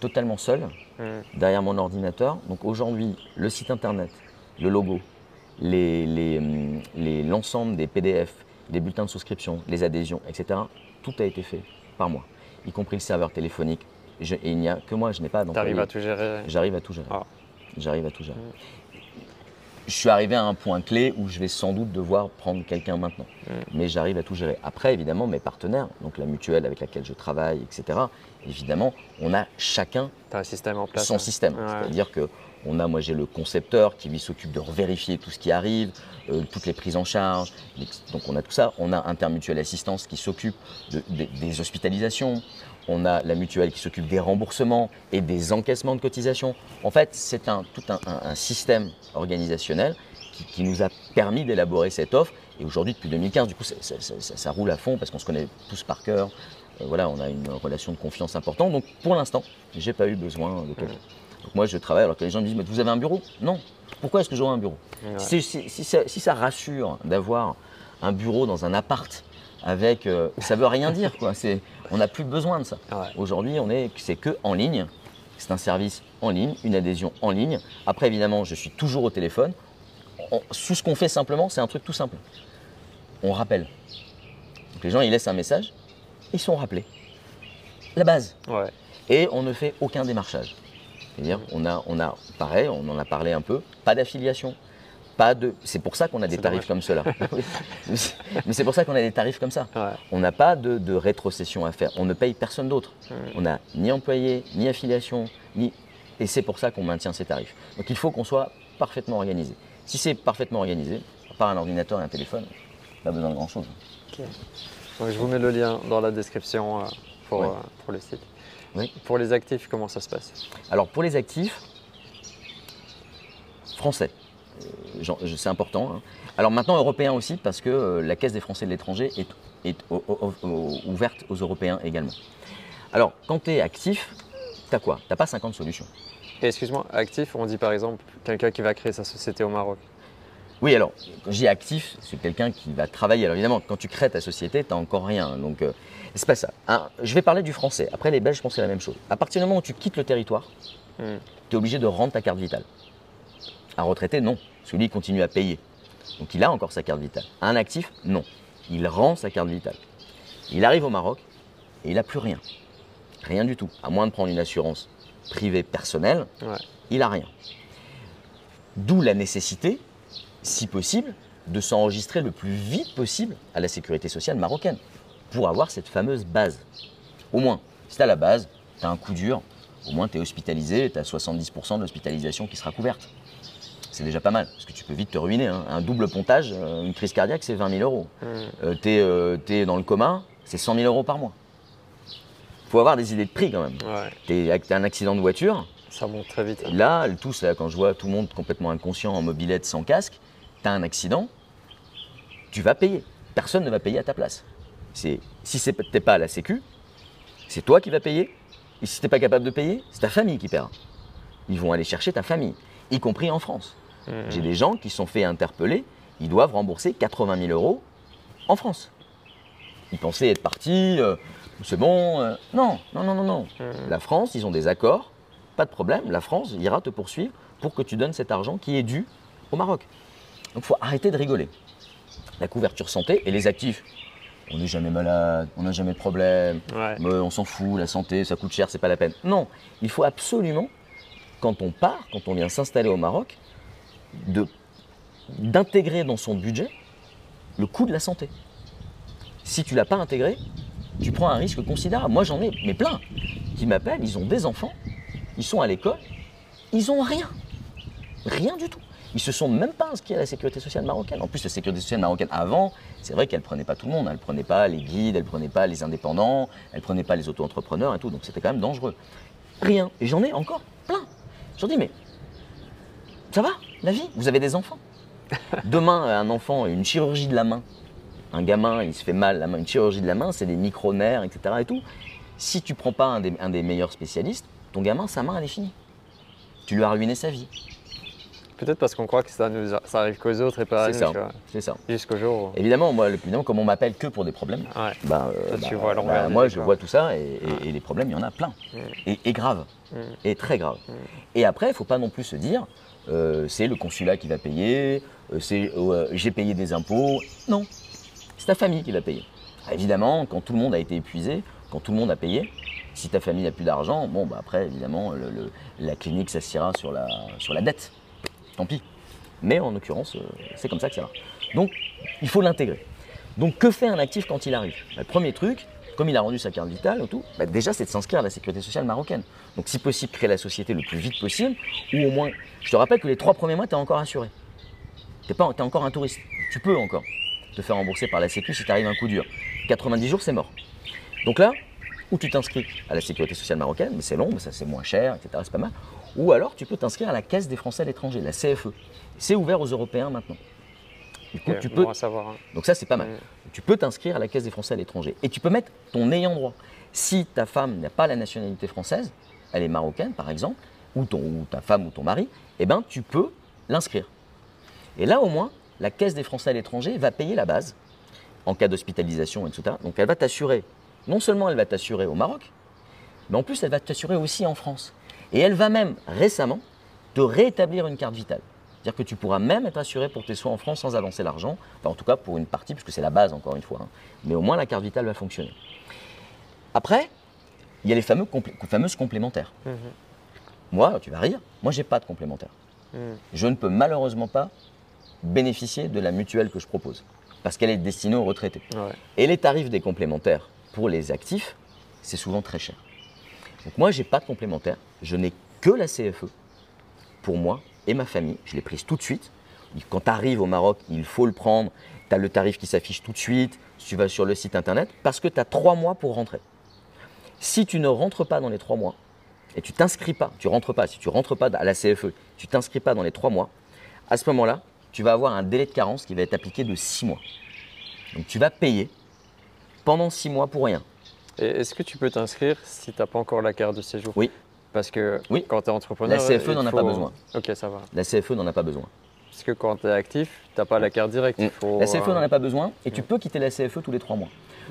totalement seul, Hmm. derrière mon ordinateur. Donc aujourd'hui, le site internet, le logo, les- les, hum, les- l'ensemble des PDF, les bulletins de souscription, les adhésions, etc., tout a été fait par moi, y compris le serveur téléphonique. Je- et il n'y a que moi, je n'ai pas Tu d'employé. arrives à tout gérer J'arrive à tout gérer. Ah. J'arrive à tout gérer. Mm. Je suis arrivé à un point clé où je vais sans doute devoir prendre quelqu'un maintenant. Mm. Mais j'arrive à tout gérer. Après, évidemment, mes partenaires, donc la mutuelle avec laquelle je travaille, etc., évidemment, on a chacun Tu as un système en place son hein. système. Ouais. C'est-à-dire que on a, moi j'ai le concepteur qui lui s'occupe de vérifier tout ce qui arrive, euh, toutes les prises en charge. Donc on a tout ça. On a Intermutuelle Assistance qui s'occupe de- de- des hospitalisations. On a la mutuelle qui s'occupe des remboursements et des encaissements de cotisations. En fait, c'est un, tout un, un- un système organisationnel qui, qui nous a permis d'élaborer cette offre. Et aujourd'hui, depuis 2015, du coup, ça, ça- ça- ça- ça roule à fond parce qu'on se connaît tous par cœur. Euh, voilà, on a une relation de confiance importante. Donc pour l'instant, j'ai pas eu besoin de quelqu'un. Donc moi, je travaille alors que les gens me disent, mais vous avez un bureau? Non. Pourquoi est-ce que j'aurai un bureau? Ouais. si, si- si ça, si ça rassure d'avoir un bureau dans un appart avec, euh, ça veut rien dire quoi. C'est, on n'a plus besoin de ça. Ouais. Aujourd'hui, on est, c'est que en ligne. C'est un service en ligne, une adhésion en ligne. Après, évidemment, je suis toujours au téléphone. On- sous ce qu'on fait simplement, c'est un truc tout simple. On rappelle. Donc les gens, ils laissent un message, ils sont rappelés. La base. Ouais. Et on ne fait aucun démarchage. C'est-à-dire, on a, on a, pareil, on en a parlé un peu, pas d'affiliation. Pas de, c'est pour ça qu'on a des tarifs comme cela. <laughs> <laughs> Mais c'est- pour ça qu'on a des tarifs comme ça. Ouais. On n'a pas de, de rétrocession à faire. On ne paye personne d'autre. On n'a ni employé, ni affiliation, ni. Et c'est pour ça qu'on maintient ces tarifs. Donc il faut qu'on soit parfaitement organisé. Si c'est parfaitement organisé, à part un ordinateur et un téléphone, pas besoin de grand-chose. Donc, je vous mets le lien dans la description euh, pour, Ouais. euh, pour le site. Oui. Pour les actifs, comment ça se passe? Alors pour les actifs, français, c'est important. hein. Alors maintenant européens aussi parce que euh, la Caisse des Français de l'étranger est, est au- au- au- ouverte aux Européens également. Alors quand tu es actif, tu as quoi? Tu pas 50 solutions. Excuse-moi, actif, on dit par exemple quelqu'un qui va créer sa société au Maroc. Oui, alors, quand je dis actif, c'est quelqu'un qui va travailler. Alors évidemment, quand tu crées ta société, tu n'as encore rien. Donc, euh, c'est pas ça. Hein, je vais parler du français. Après, les Belges, je pense que c'est la même chose. À partir du moment où tu quittes le territoire, Hmm. tu es obligé de rendre ta carte vitale. Un retraité, non. Celui, il continue à payer. Donc, il a encore sa carte vitale. Un actif, non. Il rend sa carte vitale. Il arrive au Maroc et il n'a plus rien. Rien du tout. À moins de prendre une assurance privée personnelle, Ouais. il n'a rien. D'où la nécessité, si possible, de s'enregistrer le plus vite possible à la sécurité sociale marocaine pour avoir cette fameuse base. Au moins, si tu as la base, tu as un coup dur, au moins tu es hospitalisé, tu as 70% de l'hospitalisation qui sera couverte. C'est déjà pas mal, parce que tu peux vite te ruiner. hein. Un double pontage, euh, une crise cardiaque, c'est 20 000 euros. Hmm. tu es, dans le coma, c'est 100 000 euros par mois. faut avoir des idées de prix quand même. Ouais. Tu as un accident de voiture, Ça monte très vite. Là, le tous, là, quand je vois tout le monde complètement inconscient en mobilette sans casque, tu as un accident, tu vas payer. Personne ne va payer à ta place. C'est, si ce n'es pas à la Sécu, c'est toi qui vas payer. Et si tu n'es pas capable de payer, c'est ta famille qui paiera. Ils vont aller chercher ta famille, y compris en France. Hmm. J'ai des gens qui sont fait interpeller, ils doivent rembourser 80 000 euros en France. Ils pensaient être partis, euh, c'est bon. euh, non, non, non, non, non. Hmm. La France, ils ont des accords, pas de problème, la France ira te poursuivre pour que tu donnes cet argent qui est dû au Maroc. Donc il faut arrêter de rigoler. La couverture santé et les actifs, on n'est jamais malade, on n'a jamais de problème, Ouais. mais on s'en fout, la santé, ça coûte cher, c'est pas la peine. Non, il faut absolument, quand on part, quand on vient s'installer au Maroc, d'intégrer dans son budget le coût de la santé. Si tu l'as pas intégré, tu prends un risque considérable. Moi, j'en ai, mais plein, qui m'appellent, ils ont des enfants, ils sont à l'école, ils ont rien. Rien du tout. Ils se sont même pas inscrits à la sécurité sociale marocaine. En plus, la sécurité sociale marocaine, avant, c'est vrai qu'elle prenait pas tout le monde. Elle prenait pas les guides, elle prenait pas les indépendants, elle prenait pas les auto-entrepreneurs et tout. Donc c'était quand même dangereux. Rien. Et j'en ai encore plein. J'en dis, mais ça va, la vie? Vous avez des enfants? <laughs> Demain, un enfant, une chirurgie de la main, un gamin, il se fait mal la main, une chirurgie de la main, c'est des micro-nerfs, etc. Et tout. Si tu prends pas un des, un des meilleurs spécialistes, ton gamin, sa main, elle est finie. Tu lui as ruiné sa vie. Peut-être parce qu'on croit que ça, nous, ça arrive qu'aux autres et pas à C'est nous. ça. C'est. Jusqu'au jour où. Évidemment, moi, évidemment, comme on m'appelle que pour des problèmes, Ouais. bah, euh, Toi, tu bah, vois bah, moi, je vois tout ça et, et- et les problèmes, il y en a plein. Mm. Et, et graves. Mm. Et très graves. Mm. Et après, il ne faut pas non plus se dire, euh, c'est le consulat qui va payer, euh, euh, j'ai payé des impôts. Non, c'est ta famille qui va payer. Ah, évidemment, quand tout le monde a été épuisé, quand tout le monde a payé, si ta famille n'a plus d'argent, bon, bah après, évidemment, la clinique s'assiera sur la, sur la dette. Tant pis. Mais en l'occurrence, c'est comme ça que ça va. Donc, il faut l'intégrer. Donc, que fait un actif quand il arrive? Bah, Le premier truc, comme il a rendu sa carte vitale ou tout, bah, déjà, c'est de s'inscrire à la sécurité sociale marocaine. Donc, si possible, créer la société le plus vite possible, ou au moins, je te rappelle que les trois premiers mois, tu es encore assuré. Tu es, encore un touriste. Tu peux encore te faire rembourser par la Sécu si tu arrives un coup dur. 90 jours, c'est mort. Donc là, ou tu t'inscris à la sécurité sociale marocaine, mais c'est long, mais ça c'est moins cher, etc. C'est pas mal. Ou alors tu peux t'inscrire à la Caisse des Français à l'étranger, la CFE. C'est ouvert aux Européens maintenant. Du coup, Ok, tu peux. bon à savoir. hein. Donc ça c'est pas mal. Tu peux t'inscrire à la Caisse des Français à l'étranger et tu peux mettre ton ayant droit. Si ta femme n'a pas la nationalité française, elle est marocaine par exemple, ou, ton, ou ta femme ou ton mari, eh ben tu peux l'inscrire. Et là au moins, la Caisse des Français à l'étranger va payer la base en cas d'hospitalisation, etc. Donc elle va t'assurer, non seulement elle va t'assurer au Maroc, mais en plus elle va t'assurer aussi en France. Et elle va même récemment te rétablir une carte vitale. C'est-à-dire que tu pourras même être assuré pour tes soins en France sans avancer l'argent, enfin en tout cas pour une partie, puisque c'est la base encore une fois. hein. Mais au moins la carte vitale va fonctionner. Après, il y a les fameux complé- fameuses complémentaires. Mhm. Moi, tu vas rire, moi j'ai pas de complémentaire. Mhm. Je ne peux malheureusement pas bénéficier de la mutuelle que je propose, parce qu'elle est destinée aux retraités. Ouais. Et les tarifs des complémentaires pour les actifs, c'est souvent très cher. Donc moi, j'ai pas de complémentaire. Je n'ai que la CFE pour moi et ma famille. Je l'ai prise tout de suite. Quand tu arrives au Maroc, il faut le prendre. Tu as le tarif qui s'affiche tout de suite. Tu vas sur le site internet, parce que tu as trois mois pour rentrer. Si tu ne rentres pas dans les trois mois et tu t'inscris pas, tu rentres pas, si tu rentres pas à la CFE, tu t'inscris pas dans les trois mois, à ce moment-là, tu vas avoir un délai de carence qui va être appliqué de six mois. Donc tu vas payer pendant six mois pour rien. Et est-ce que tu peux t'inscrire si tu n'as pas encore la carte de séjour? Oui. Parce que Oui. quand tu es entrepreneur. La CFE n'en a faut- pas besoin. Ok, ça va. La CFE n'en a pas besoin. Parce que quand tu es actif, tu n'as pas la carte directe. Mm. faut, La CFE n'en a pas besoin et tu peux quitter la CFE tous les trois mois.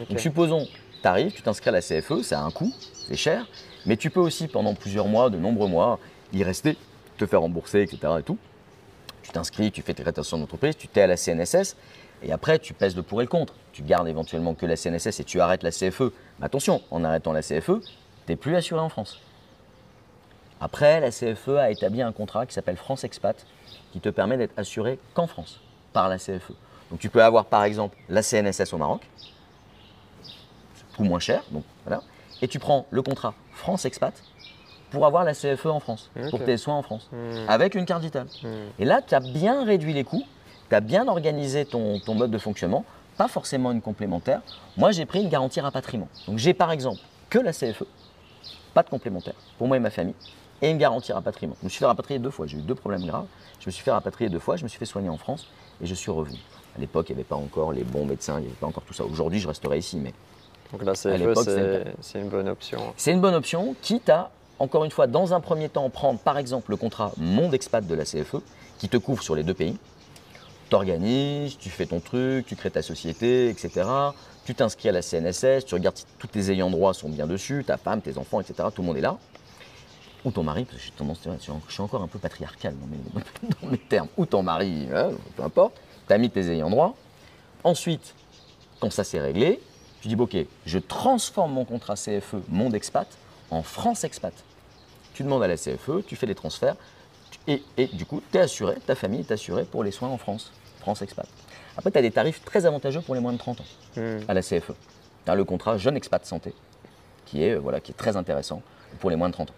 Donc supposons, tu arrives, tu t'inscris à la CFE, ça a un coût, c'est cher, mais tu peux aussi pendant plusieurs mois, de nombreux mois, y rester, te faire rembourser, etc. Et tout. Tu t'inscris, tu fais tes rétentions d'entreprise, tu t'es à la CNSS, et après tu pèses le pour et le contre. Tu gardes éventuellement que la CNSS et tu arrêtes la CFE. Mais attention, en arrêtant la CFE, tu n'es plus assuré en France. Après, la CFE a établi un contrat qui s'appelle France Expat, qui te permet d'être assuré qu'en France, par la CFE. Donc tu peux avoir par exemple la CNSS au Maroc, c'est coût moins cher, donc voilà, et tu prends le contrat France Expat pour avoir la CFE en France, pour tes soins en France, Hmm. avec une carte vitale. Hmm. Et là, tu as bien réduit les coûts, tu as bien organisé ton, ton mode de fonctionnement, pas forcément une complémentaire. Moi, j'ai pris une garantie rapatriement. Donc, j'ai par exemple que la CFE, pas de complémentaire, pour moi et ma famille, et une garantie rapatriement. Je me suis fait rapatrier deux fois, j'ai eu deux problèmes graves. Je me suis fait rapatrier deux fois, je me suis fait soigner en France et je suis revenu. À l'époque, il n'y avait pas encore les bons médecins, il n'y avait pas encore tout ça. Aujourd'hui, je resterai ici, mais Donc la CFE, c'est une bonne option. c'est une bonne option, quitte à, encore une fois, dans un premier temps, prendre par exemple le contrat Monde Expat de la CFE, qui te couvre sur les deux pays. T'organises, tu fais ton truc, tu crées ta société, etc. Tu t'inscris à la CNSS, tu regardes si tous tes ayants droit sont bien dessus, ta femme, tes enfants, etc. Tout le monde est là. Ou ton mari, parce que j'ai tendance, je suis encore un peu patriarcal dans mes, <laughs> dans mes termes. Ou ton mari, hein, peu importe. Tu as mis tes ayants droit. Ensuite, quand ça s'est réglé, tu dis, ok, je transforme mon contrat CFE Monde Expat en France Expat. Tu demandes à la CFE, tu fais les transferts, et du coup, tu es assuré, ta famille est assurée pour les soins en France, France Expat. Après, tu as des tarifs très avantageux pour les moins de 30 ans Hmm. à la CFE. Tu as le contrat Jeune Expat Santé, qui est, euh, voilà, qui est très intéressant pour les moins de 30 ans.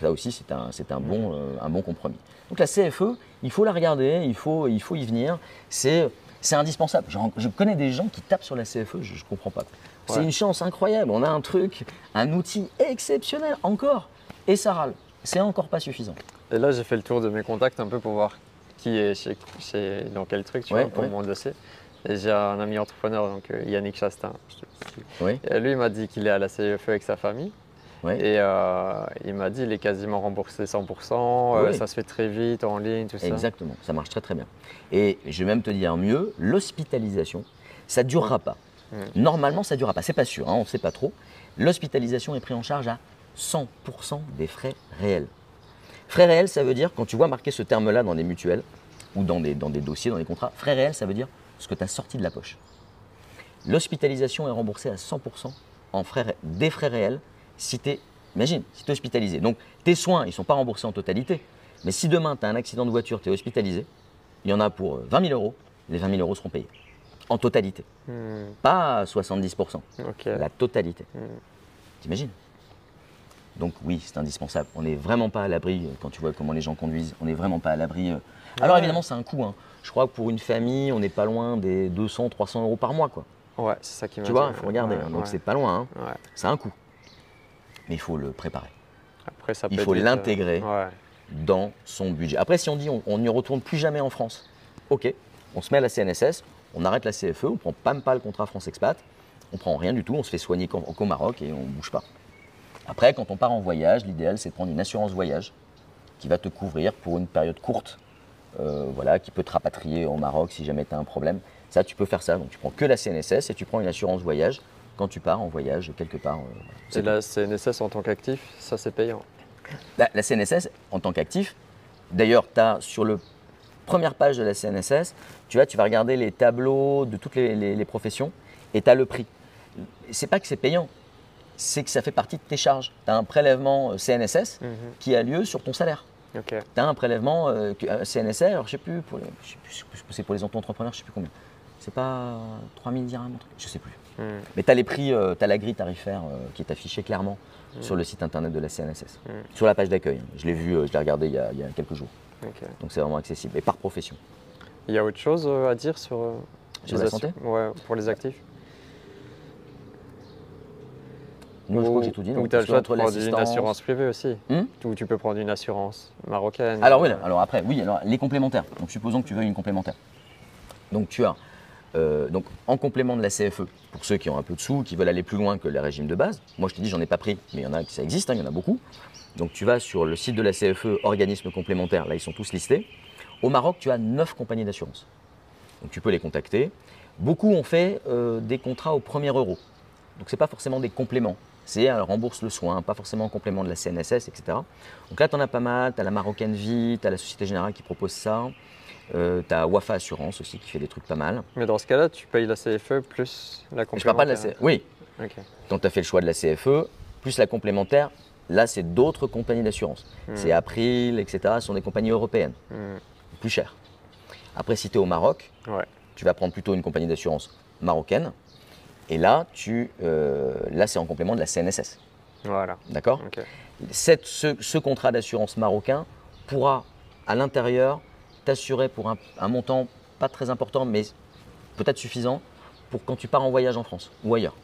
Ça aussi, c'est un, c'est un, bon, euh, un bon compromis. Donc la CFE, il faut la regarder, il faut, il faut y venir. C'est, c'est indispensable. Je, je connais des gens qui tapent sur la CFE, je ne comprends pas. C'est Ouais. une chance incroyable. On a un truc, un outil exceptionnel encore. Et ça râle. C'est encore pas suffisant. Et là, j'ai fait le tour de mes contacts un peu pour voir qui est chez, chez- dans quel truc, tu Ouais, vois, pour ouais. mon dossier. Et j'ai un ami entrepreneur, donc euh, Yannick Chastain. Oui. Et lui, il m'a dit qu'il est à la CFE avec sa famille. Ouais. Et euh, il m'a dit il est quasiment remboursé 100%, euh, ça se fait très vite en ligne, tout ça. Exactement, ça marche très très bien. Et je vais même te dire mieux, l'hospitalisation, ça ne durera pas. Mm. Normalement, ça ne durera pas. C'est pas sûr, hein, on ne sait pas trop. L'hospitalisation est prise en charge à 100% des frais réels. Frais réels, ça veut dire, quand tu vois marquer ce terme-là dans des mutuelles ou dans des, dans des dossiers, dans des contrats, frais réels, ça veut dire ce que tu as sorti de la poche. L'hospitalisation est remboursée à 100% en frais, des frais réels si tu es, imagine, si tu es hospitalisé. Donc tes soins, ils ne sont pas remboursés en totalité. Mais si demain, tu as un accident de voiture, tu es hospitalisé, il y en a pour euh, 20 000 euros, les 20 000 euros seront payés. En totalité. Hmm, Pas à 70%, ok. la totalité. Mm. T'imagines? Donc oui, c'est indispensable. On n'est vraiment pas à l'abri, euh, quand tu vois comment les gens conduisent, on n'est vraiment pas à l'abri. euh. Alors Ouais. évidemment, c'est un coût. hein. Je crois que pour une famille, on n'est pas loin des 200, 300 euros par mois. Quoi. Ouais, c'est ça qui m'a Tu vois, il faut regarder. Ouais, hein. Donc ouais, c'est pas loin. hein. C'est un coût. Mais il faut le préparer Après, ça Il peut faut l'intégrer. euh, ouais. dans son budget. Après, si on dit on n'y retourne plus jamais en France, ok, on se met à la CNSS, on arrête la CFE, on prend même pas le contrat France Expat, on prend rien du tout, on se fait soigner qu'au qu'au Maroc et on bouge pas. Après, quand on part en voyage, l'idéal c'est de prendre une assurance voyage qui va te couvrir pour une période courte, euh, voilà, qui peut te rapatrier au Maroc si jamais tu as un problème. Ça, tu peux faire ça. Donc, tu prends que la CNSS et tu prends une assurance voyage quand tu pars en voyage quelque part. euh. C'est la CNSS en tant qu'actif, ça c'est payant. la, la CNSS, en tant qu'actif, d'ailleurs, tu as sur la première page de la CNSS, tu vas, tu vas regarder les tableaux de toutes les, les- les professions et tu as le prix. C'est pas que c'est payant, c'est que ça fait partie de tes charges. Tu as un prélèvement euh, CNSS Mhm. qui a lieu sur ton salaire. Ok. Tu as un prélèvement euh, CNSS, alors je sais plus, pour les, je sais plus, c'est pour les auto-entrepreneurs, je sais plus combien. C'est pas 3000 dirhams, je sais plus. Hmm. Mais tu as les prix, tu as la grille tarifaire euh, qui est affichée clairement sur le site internet de la CNSS, Mm. sur la page d'accueil. Je l'ai vu, euh, je l'ai regardé il y, a, il y a quelques jours. Donc c'est vraiment accessible et par profession. Il y a autre chose euh, à dire sur, euh, Sur les la santé Ouais, pour les actifs. Moi, je crois que j'ai tout dit. Ou donc, tu as le choix de prendre une assurance privée aussi. Hmm Ou tu peux prendre une assurance marocaine. Alors oui, euh, alors après, oui, alors les complémentaires. Donc supposons que tu veuilles une complémentaire. Donc tu as, euh, donc en complément de la CFE, pour ceux qui ont un peu de sous, qui veulent aller plus loin que les régimes de base. Moi, je te dis, j'en ai pas pris, mais il y en a qui ça existe, hein, il y en a beaucoup. Donc tu vas sur le site de la CFE, organismes complémentaires, là ils sont tous listés. Au Maroc, tu as neuf compagnies d'assurance. Donc tu peux les contacter. Beaucoup ont fait euh, des contrats au premier euro. Donc c'est pas forcément des compléments. C'est elle rembourse le soin, pas forcément en complément de la CNSS, etc. Donc là, tu en as pas mal. Tu as la Marocaine Vie, tu as la Société Générale qui propose ça. Euh, tu as Wafa Assurance aussi qui fait des trucs pas mal. Mais dans ce cas-là, tu payes la CFE plus la Je parle pas de la complémentaire. CFE. Oui, Ok. quand tu as fait le choix de la CFE, plus la complémentaire, là, c'est d'autres compagnies d'assurance. Hmm. C'est April, etc. Ce sont des compagnies européennes, Hmm. plus chères. Après, si tu es au Maroc, Ouais. tu vas prendre plutôt une compagnie d'assurance marocaine. Et là, tu, euh, là c'est en complément de la CNSS. Voilà. D'accord? Ok. Cette- ce, ce contrat d'assurance marocain pourra, à l'intérieur, t'assurer pour un, un montant pas très important, mais peut-être suffisant, pour quand tu pars en voyage en France ou ailleurs.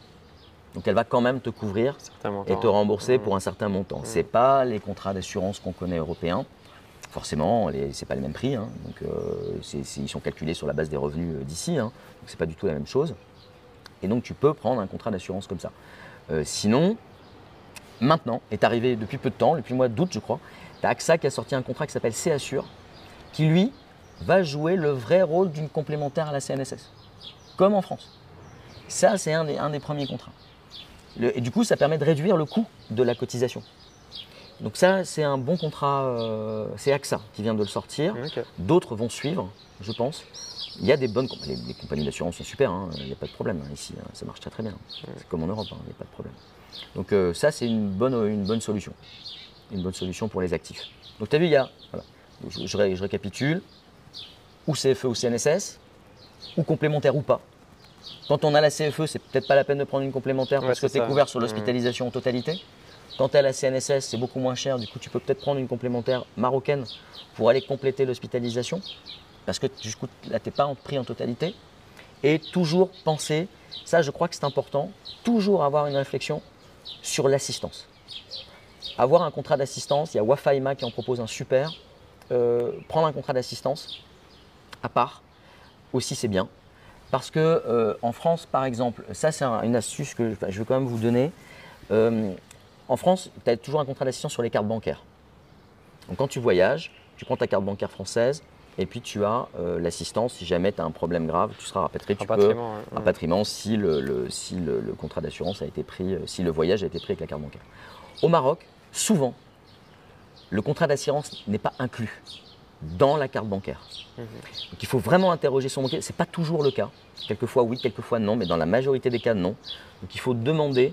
Donc elle va quand même te couvrir et te rembourser Hmm. pour un certain montant. Ce n'est pas les contrats d'assurance qu'on connaît européens. Forcément, ce n'est pas les mêmes prix. hein. Donc, euh, c'est- c'est- ils sont calculés sur la base des revenus euh, d'ici. hein. Donc, ce n'est pas du tout la même chose. Et donc, tu peux prendre un contrat d'assurance comme ça. Euh, sinon, maintenant, est arrivé depuis peu de temps, depuis le mois d'août, je crois, tu as AXA qui a sorti un contrat qui s'appelle C-Assure, qui lui va jouer le vrai rôle d'une complémentaire à la CNSS, comme en France. Ça, c'est un des, un des premiers contrats. Le- et du coup, ça permet de réduire le coût de la cotisation. Donc ça, c'est un bon contrat, euh, c'est AXA qui vient de le sortir. Ok. D'autres vont suivre, je pense. Il y a des bonnes comp- les, les compagnies d'assurance sont super, hein, il n'y a pas de problème hein, ici, hein, ça marche très très bien. C'est comme en Europe, il n'y a pas de problème. Donc euh, ça, c'est une bonne, une bonne solution. Une bonne solution pour les actifs. Donc tu as vu, il y a, voilà, je, je ré- je récapitule, ou CFE ou CNSS, ou complémentaire ou pas. Quand on a la CFE, c'est peut-être pas la peine de prendre une complémentaire Ouais, parce que tu es couvert sur Mhm. l'hospitalisation en totalité. Quand tu as la CNSS, c'est beaucoup moins cher, du coup tu peux peut-être prendre une complémentaire marocaine pour aller compléter l'hospitalisation, parce que du coup là tu n'es pas pris en totalité. Et toujours penser, ça je crois que c'est important, toujours avoir une réflexion sur l'assistance. Avoir un contrat d'assistance, il y a Wafaima qui en propose un super. Euh, prendre un contrat d'assistance à part aussi c'est bien. Parce que euh, en France, par exemple, ça c'est un- une astuce que je je vais quand même vous donner. Euh, En France, tu as toujours un contrat d'assistance sur les cartes bancaires. Donc quand tu voyages, tu prends ta carte bancaire française et puis tu as euh, l'assistance si jamais tu as un problème grave, tu seras rapatrié. Tu peux, Rapatriement, si le, le- si le, le contrat d'assurance a été pris, si le voyage a été pris avec la carte bancaire. Au Maroc, souvent, le contrat d'assurance n'est pas inclus dans la carte bancaire. Mhm. Donc il faut vraiment interroger son banquier. Ce n'est pas toujours le cas. Quelquefois oui, quelquefois non, mais dans la majorité des cas non. Donc il faut demander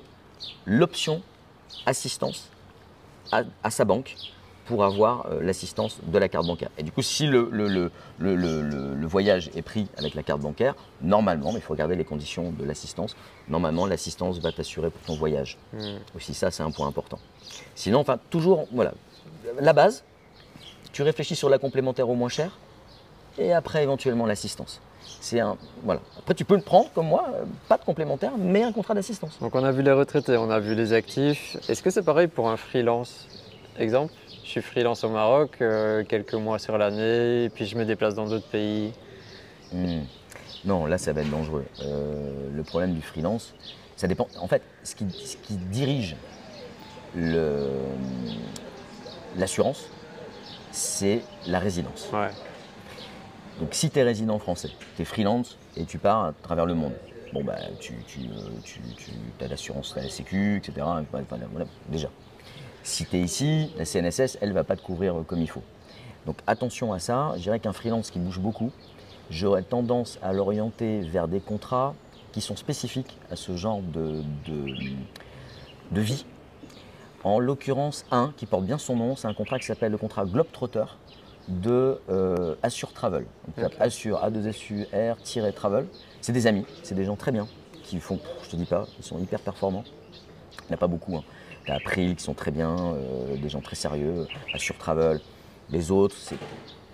l'option assistance à, à sa banque pour avoir euh, l'assistance de la carte bancaire. Et du coup, si le, le- le- le- le- le- le voyage est pris avec la carte bancaire, normalement, mais il faut regarder les conditions de l'assistance, normalement l'assistance va t'assurer pour ton voyage. Mhm. Aussi ça, c'est un point important. Sinon, enfin, toujours, voilà, la base, tu réfléchis sur la complémentaire au moins cher, et après éventuellement l'assistance. C'est un, voilà. Après, tu peux le prendre comme moi, euh, pas de complémentaire, mais un contrat d'assistance. Donc on a vu les retraités, on a vu les actifs. Est-ce que c'est pareil pour un freelance? Exemple, je suis freelance au Maroc, euh, quelques mois sur l'année, et puis je me déplace dans d'autres pays. Hmm. Non, là, ça va être dangereux. Euh, le problème du freelance, ça dépend. En fait, ce qui, ce qui dirige le- l'assurance, c'est la résidence. Ouais. Donc si tu es résident français, tu es freelance et tu pars à travers le monde, bon bah tu, tu, euh, tu, as l'assurance, tu as la sécu, etc. Enfin, voilà, voilà, déjà. Si tu es ici, la CNSS, elle va pas te couvrir euh, comme il faut. Donc attention à ça, je dirais qu'un freelance qui bouge beaucoup, j'aurais tendance à l'orienter vers des contrats qui sont spécifiques à ce genre de, de, de vie. En l'occurrence, un qui porte bien son nom, c'est un contrat qui s'appelle le contrat Globetrotter de euh, Assure Travel. Donc. Assure, A2SUR-Travel. C'est des amis, c'est des gens très bien qui font, je te dis pas, ils sont hyper performants. Il n'y en a pas beaucoup. Hein. Tu as April qui sont très bien, euh, des gens très sérieux, Assure Travel. Les autres, c'est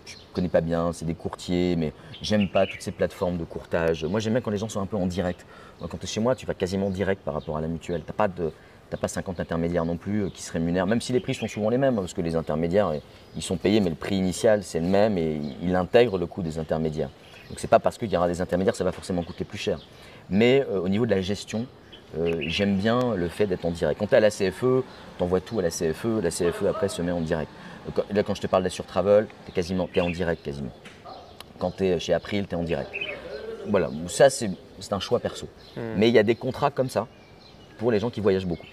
je connais pas bien, c'est des courtiers, mais j'aime pas toutes ces plateformes de courtage. Moi, j'aime bien quand les gens sont un peu en direct. Quand tu es chez moi, tu vas quasiment direct par rapport à la mutuelle. Tu n'as pas, de- t'as pas 50 intermédiaires non plus euh, qui se rémunèrent, même si les prix sont souvent les mêmes, hein, parce que les intermédiaires, euh, ils sont payés, mais le prix initial, c'est le même et il- intègre le coût des intermédiaires. Donc, c'est pas parce qu'il y aura des intermédiaires, ça va forcément coûter plus cher. Mais euh, au niveau de la gestion, euh, j'aime bien le fait d'être en direct. Quand tu es à la CFE, tu envoies tout à la CFE, la CFE après se met en direct. Quand- Là, quand je te parle d'Assure Travel, tu es, quasiment, en direct quasiment. Quand tu es chez April, tu es en direct. Voilà, ça c'est c'est un choix perso. Hmm. Mais il y a des contrats comme ça pour les gens qui voyagent beaucoup.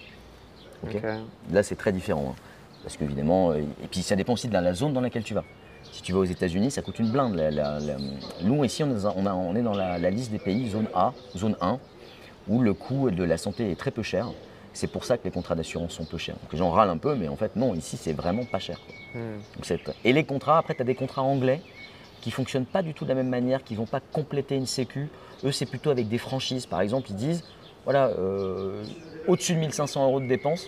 Là, c'est très différent. hein. Parce qu'évidemment, euh, et puis ça dépend aussi de la, la zone dans laquelle tu vas. Si tu vas aux États-Unis, ça coûte une blinde. La- la- la- Nous, ici, on est, dans- on a- on est dans la, liste des pays, zone A, zone 1, où le coût de la santé est très peu cher. C'est pour ça que les contrats d'assurance sont peu chers. Donc les gens râlent un peu, mais en fait, non, ici, c'est vraiment pas cher. quoi. Hmm. Donc, et les contrats, après, tu as des contrats anglais qui fonctionnent pas du tout de la même manière, qui vont pas compléter une sécu. Eux, c'est plutôt avec des franchises. Par exemple, ils disent, voilà, euh, au-dessus de 1500 euros de dépenses,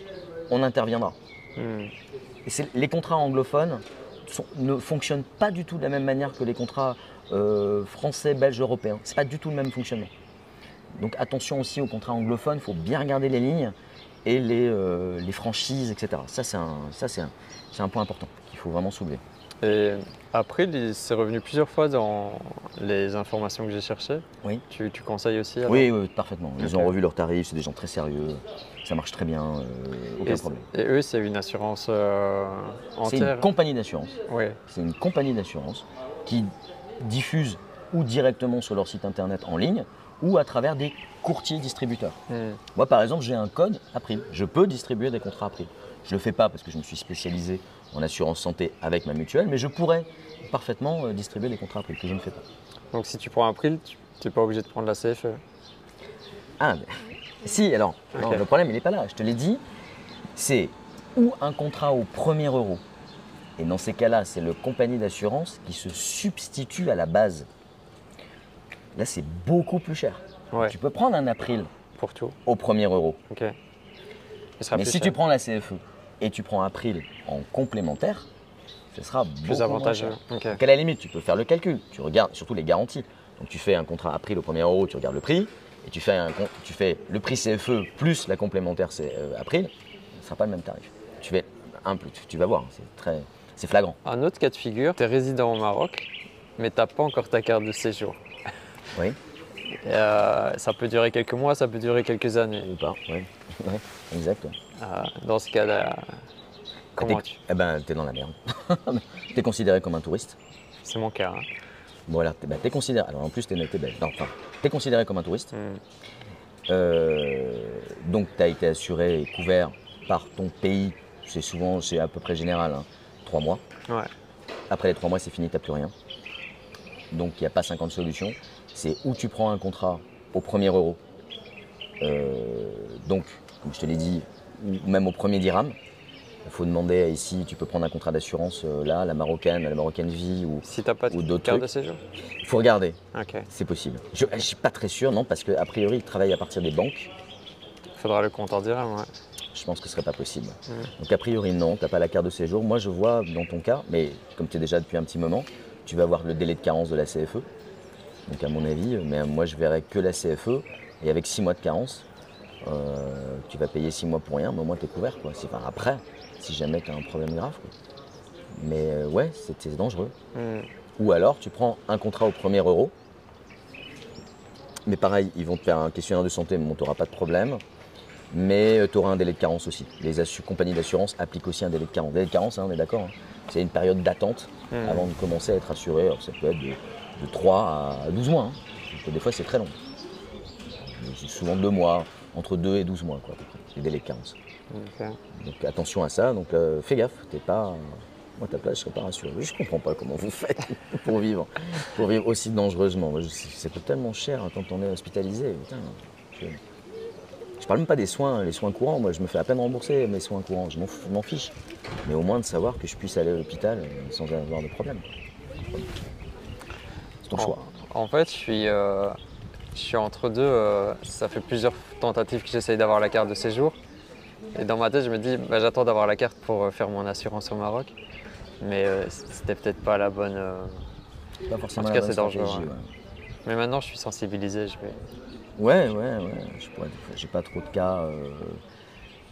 on interviendra. Hmm. Et les contrats anglophones sont- ne fonctionnent pas du tout de la même manière que les contrats euh, français, belges, européens. C'est pas du tout le même fonctionnement. Donc attention aussi aux contrats anglophones, il faut bien regarder les lignes et les, euh, les franchises, etc. Ça, c'est un, ça, un point important qu'il faut vraiment soulever. Et après, c'est revenu plusieurs fois dans les informations que j'ai cherchées. Oui. Tu, tu conseilles aussi Oui, oui, parfaitement. Ils ont revu leurs tarifs, c'est des gens très sérieux, ça marche très bien, euh, aucun et, problème. et eux, c'est une assurance euh, C'est une compagnie d'assurance. Oui. C'est une compagnie d'assurance qui diffuse ou directement sur leur site internet en ligne ou à travers des courtiers distributeurs. Hmm. Moi, par exemple, j'ai un code April. Je peux distribuer des contrats April. Je ne le fais pas parce que je me suis spécialisé en assurance santé avec ma mutuelle, mais je pourrais parfaitement euh, distribuer des contrats April que je ne fais pas. Donc si tu prends un prix, tu n'es pas obligé de prendre la. CFE. Ah, mais- <laughs> si, alors, non, le problème, il n'est pas là. Je te l'ai dit, c'est ou un contrat au premier euro. Et dans ces cas-là, c'est le compagnie d'assurance qui se substitue à la base. Là, c'est beaucoup plus cher. Ouais, Tu peux prendre un April pour tout. au premier euro. Ok. Il sera Mais si cher. tu prends la CFE et tu prends April en complémentaire, ce sera beaucoup plus avantageux. cher. Ok. Donc à la limite, tu peux faire le calcul. Tu regardes surtout les garanties. Donc tu fais un contrat April au premier euro, tu regardes le prix, et tu fais, un, con- tu fais le prix CFE plus la complémentaire c'est, euh, April, ce ne sera pas le même tarif. Tu fais un plus, tu, vas voir, c'est très, c'est flagrant. Un autre cas de figure, tu es résident au Maroc, mais tu n'as pas encore ta carte de séjour. Oui. <laughs> Euh, ça peut durer quelques mois, ça peut durer quelques années. Ou pas, oui. <laughs> Exact. Euh, dans ce cas-là, comment tu Eh ben, t'es dans la merde. <laughs> t'es considéré comme un touriste. C'est mon cas. hein. Bon, alors, t'es, bah, t'es considéré. Alors, en plus, t'es, belge. Non, enfin, t'es considéré comme un touriste. Hmm. Euh, donc, tu as été assuré et couvert par ton pays. C'est souvent, c'est à peu près général, hein, trois mois. Ouais. Après les trois mois, c'est fini, tu n'as plus rien. Donc, il n'y a pas 50 solutions. C'est où tu prends un contrat au premier euro. Euh, donc, comme je te l'ai dit, ou même au premier dirham. Il faut demander ici, tu peux prendre un contrat d'assurance euh, là, la marocaine, la marocaine vie, ou Si t'as pas de Ou d'autres carte de séjour il faut regarder. Ok. C'est possible. Je ne suis pas très sûr, non, parce qu'a priori, ils travaillent à partir des banques. Faudra le compte en dirham, ouais. Je pense que ce serait pas possible. Mm. Donc a priori non, tu n'as pas la carte de séjour. Moi je vois dans ton cas, mais comme tu es déjà depuis un petit moment, tu vas avoir le délai de carence de la CFE. Donc à mon avis, mais moi je verrais que la CFE et avec 6 mois de carence, euh, tu vas payer 6 mois pour rien, mais au moins tu es couvert. Quoi. Enfin, après, si jamais tu as un problème grave. quoi. Mais euh, ouais, c'est dangereux. Hmm. Ou alors tu prends un contrat au premier euro. Mais pareil, ils vont te faire un questionnaire de santé, mais tu n'auras pas de problème. Mais tu auras un délai de carence aussi. Les compagnies d'assurance appliquent aussi un délai de carence. Délai de carence, hein, on est d'accord. hein. C'est une période d'attente Hmm. avant de commencer à être assuré. Alors ça peut être de, de 3 à 12 mois. hein. Donc, des fois c'est très long. Souvent 2 mois, entre 2 et 12 mois, quoi, à peu près, les délais de carence. Ok. Donc attention à ça, donc euh, fais gaffe, t'es pas. Moi, à ta place, je serais pas rassuré. Je comprends pas comment vous faites <laughs> pour vivre, pour vivre aussi dangereusement. Coûte tellement cher hein, quand on est hospitalisé. Putain, je... je parle même pas des soins, les soins courants. Moi, je me fais à peine rembourser mes soins courants. Je m'en fiche. Mais au moins de savoir que je puisse aller à l'hôpital euh, sans avoir de problème. C'est ton choix. En, en fait, je suis, euh, je suis entre deux. euh, ça fait plusieurs tentatives que j'essaye d'avoir la carte de séjour. Et dans ma tête, je me dis, bah, j'attends d'avoir la carte pour euh, faire mon assurance au Maroc. Mais euh, c'était peut-être pas la bonne. euh, Pas forcément en tout la cas, bonne c'est dangereux, stratégie, ouais. ouais. Mais maintenant, je suis sensibilisé. Je vais... Ouais, ouais, ouais. Je pourrais, j'ai pas trop de cas.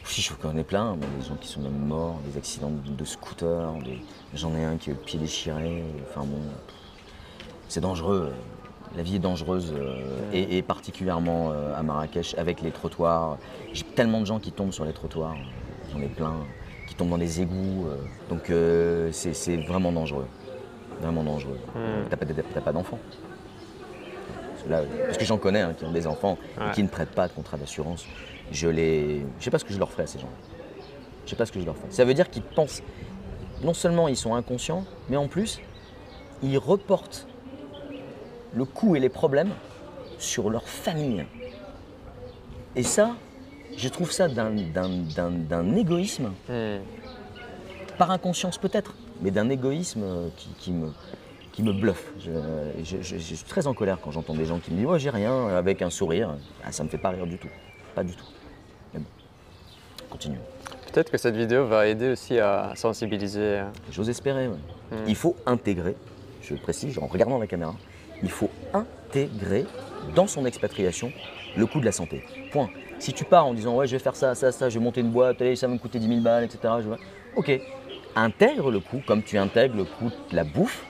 Si je connais plein, des gens qui sont même morts, des accidents de, scooter, des- j'en ai un qui a le pied déchiré. Enfin bon, c'est dangereux. La vie est dangereuse euh, et, et particulièrement euh, à Marrakech avec les trottoirs. J'ai tellement de gens qui tombent sur les trottoirs, j'en ai plein, qui tombent dans des égouts. euh, donc c'est, vraiment dangereux, vraiment dangereux. Hmm. T'as pas, pas d'enfants. Parce que là, parce que j'en connais hein, qui ont des enfants et qui ne prêtent pas de contrat d'assurance. Je les, je sais pas ce que je leur ferai à ces gens. Je sais pas ce que je leur ferai. Ça veut dire qu'ils pensent. Non seulement ils sont inconscients, mais en plus ils reportent le coût et les problèmes sur leur famille. Et ça, je trouve ça d'un- égoïsme Hmm. par inconscience peut-être, mais d'un égoïsme euh, qui, qui me, qui me bluffe. Je, je- je- je suis très en colère quand j'entends des gens qui me disent « Ouais, j'ai rien » avec un sourire. Ah, ça me fait pas rire du tout. Pas du tout. Mais bon, continue. Peut-être que cette vidéo va aider aussi à sensibiliser. euh, J'ose espérer. ouais. Hmm. Il faut intégrer, je le précise en regardant la caméra, il faut intégrer dans son expatriation le coût de la santé. Point. Si tu pars en disant ouais je vais faire ça, ça, ça, je vais monter une boîte, allez, ça va me coûter 10 000 balles, etc. je Ok. Intègre le coût comme tu intègres le coût de la bouffe,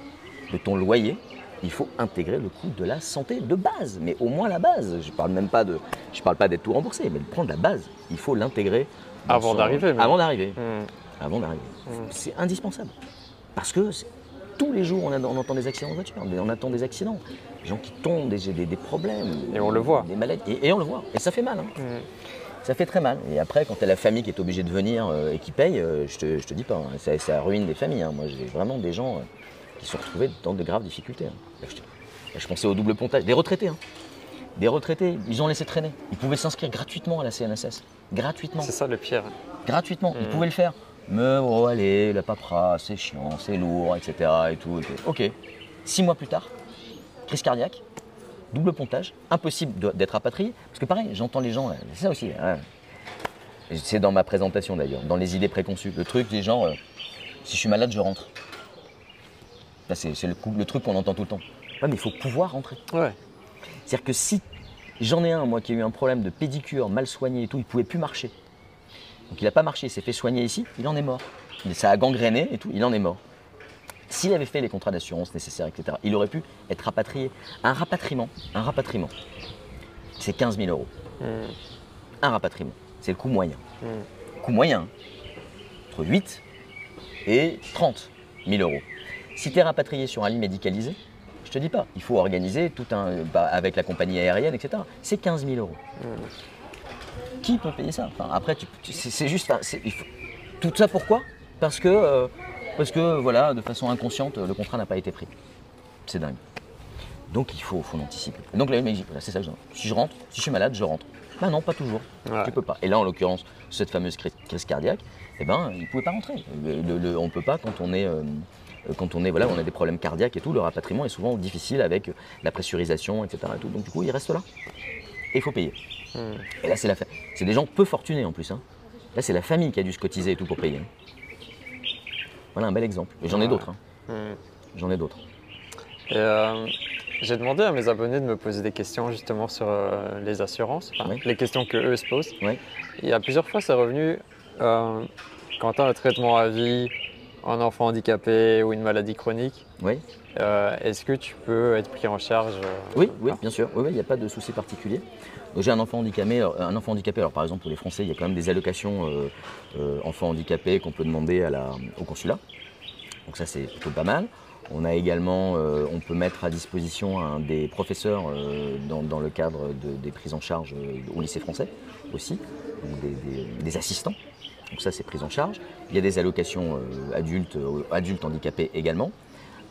de ton loyer. Il faut intégrer le coût de la santé de base, mais au moins la base. Je parle même pas de, je parle pas d'être tout remboursé, mais de prendre la base. Il faut l'intégrer Avant son- d'arriver, même. Avant d'arriver hmm. avant d'arriver. Mm. C'est indispensable. Parce que c'est- tous les jours, on, a- on entend des accidents de voiture, on entend des accidents, des gens qui tombent, des, des- des problèmes. Et on le voit. Des maladies. Et, et on le voit. Et ça fait mal. hein. Hmm. Ça fait très mal. Et après, quand tu as la famille qui est obligée de venir euh, et qui paye, euh, je, te, je te dis pas, hein, ça, ça ruine des familles. hein. Moi, j'ai vraiment des gens euh, qui se sont retrouvés dans de graves difficultés. Là, je, te- là, je pensais au double pontage. Des retraités. Des retraités, ils ont laissé traîner. Ils pouvaient s'inscrire gratuitement à la CNSS. Gratuitement C'est ça le pire. gratuitement. Ils Mhm. pouvaient le faire. Mais oh, allez, la paperasse, c'est chiant, c'est lourd, etc. Et tout. Ok. Ok. Six mois plus tard, crise cardiaque, double pontage, impossible d'être rapatrié. Parce que pareil, j'entends les gens, c'est ça aussi. hein. C'est dans ma présentation d'ailleurs, dans les idées préconçues. Le truc des gens, euh, si je suis malade, je rentre. C'est le, truc qu'on entend tout le temps. Ouais, mais il faut pouvoir rentrer. Ouais. C'est-à-dire que si j'en ai un, moi, qui a eu un problème de pédicure mal soigné et tout, il pouvait plus marcher. Donc il n'a pas marché, il s'est fait soigner ici, il en est mort. Ça a gangréné et tout, il en est mort. S'il avait fait les contrats d'assurance nécessaires, etc., il aurait pu être rapatrié. Un rapatriement, un rapatriement, c'est 15 000 euros. Hmm. Un rapatriement, c'est le coût moyen. Hmm. coût moyen, entre 8 et 30 000 euros. Si tu es rapatrié sur un lit médicalisé, je te dis pas, il faut organiser tout un. bah, avec la compagnie aérienne, etc. C'est 15 000 euros. Qui peut payer ça? Enfin, Après, tu- tu- c'est juste. il faut- Tout ça pourquoi? Parce que, euh, parce que, voilà, de façon inconsciente, le contrat n'a pas été pris. C'est dingue. Donc il faut, faut l'anticiper. Donc dit, voilà, c'est ça que je. Si je rentre, si je suis malade, je rentre. Ben non, pas toujours. Ouais. Tu peux pas. Et là, en l'occurrence, cette fameuse cri- crise cardiaque, eh ben, il ne pouvait pas rentrer. Le- le- le- on ne peut pas quand on est, euh, quand on est, voilà, on a des problèmes cardiaques et tout. Le rapatriement est souvent difficile avec la pressurisation, etc. et tout. Donc du coup, il reste là. Et il faut payer. Et là, c'est la fa- c'est des gens peu fortunés en plus. hein. Là, c'est la famille qui a dû se cotiser et tout pour payer. hein. Voilà un bel exemple. Et j'en ai d'autres. hein. J'en ai d'autres. Et, euh, j'ai demandé à mes abonnés de me poser des questions justement sur euh, les assurances, enfin, Oui. les questions que eux se posent. Oui. Il y a plusieurs fois, c'est revenu euh, quand tu as un traitement à vie, un enfant handicapé ou une maladie chronique. Oui. euh, Est-ce que tu peux être pris en charge Oui, oui, bien sûr. Oui, oui, il n'y a pas de souci particulier. Donc, J'ai un enfant handicapé. alors, Un enfant handicapé. Alors par exemple pour les Français, il y a quand même des allocations euh, euh, enfants handicapés qu'on peut demander au consulat. Donc ça c'est plutôt pas mal. On a également, euh, on peut mettre à disposition des professeurs euh, dans, le cadre de- des prises en charge euh, au lycée français aussi, donc des, assistants. Donc ça c'est prise en charge. Il y a des allocations euh, adultes, euh, adultes handicapés également.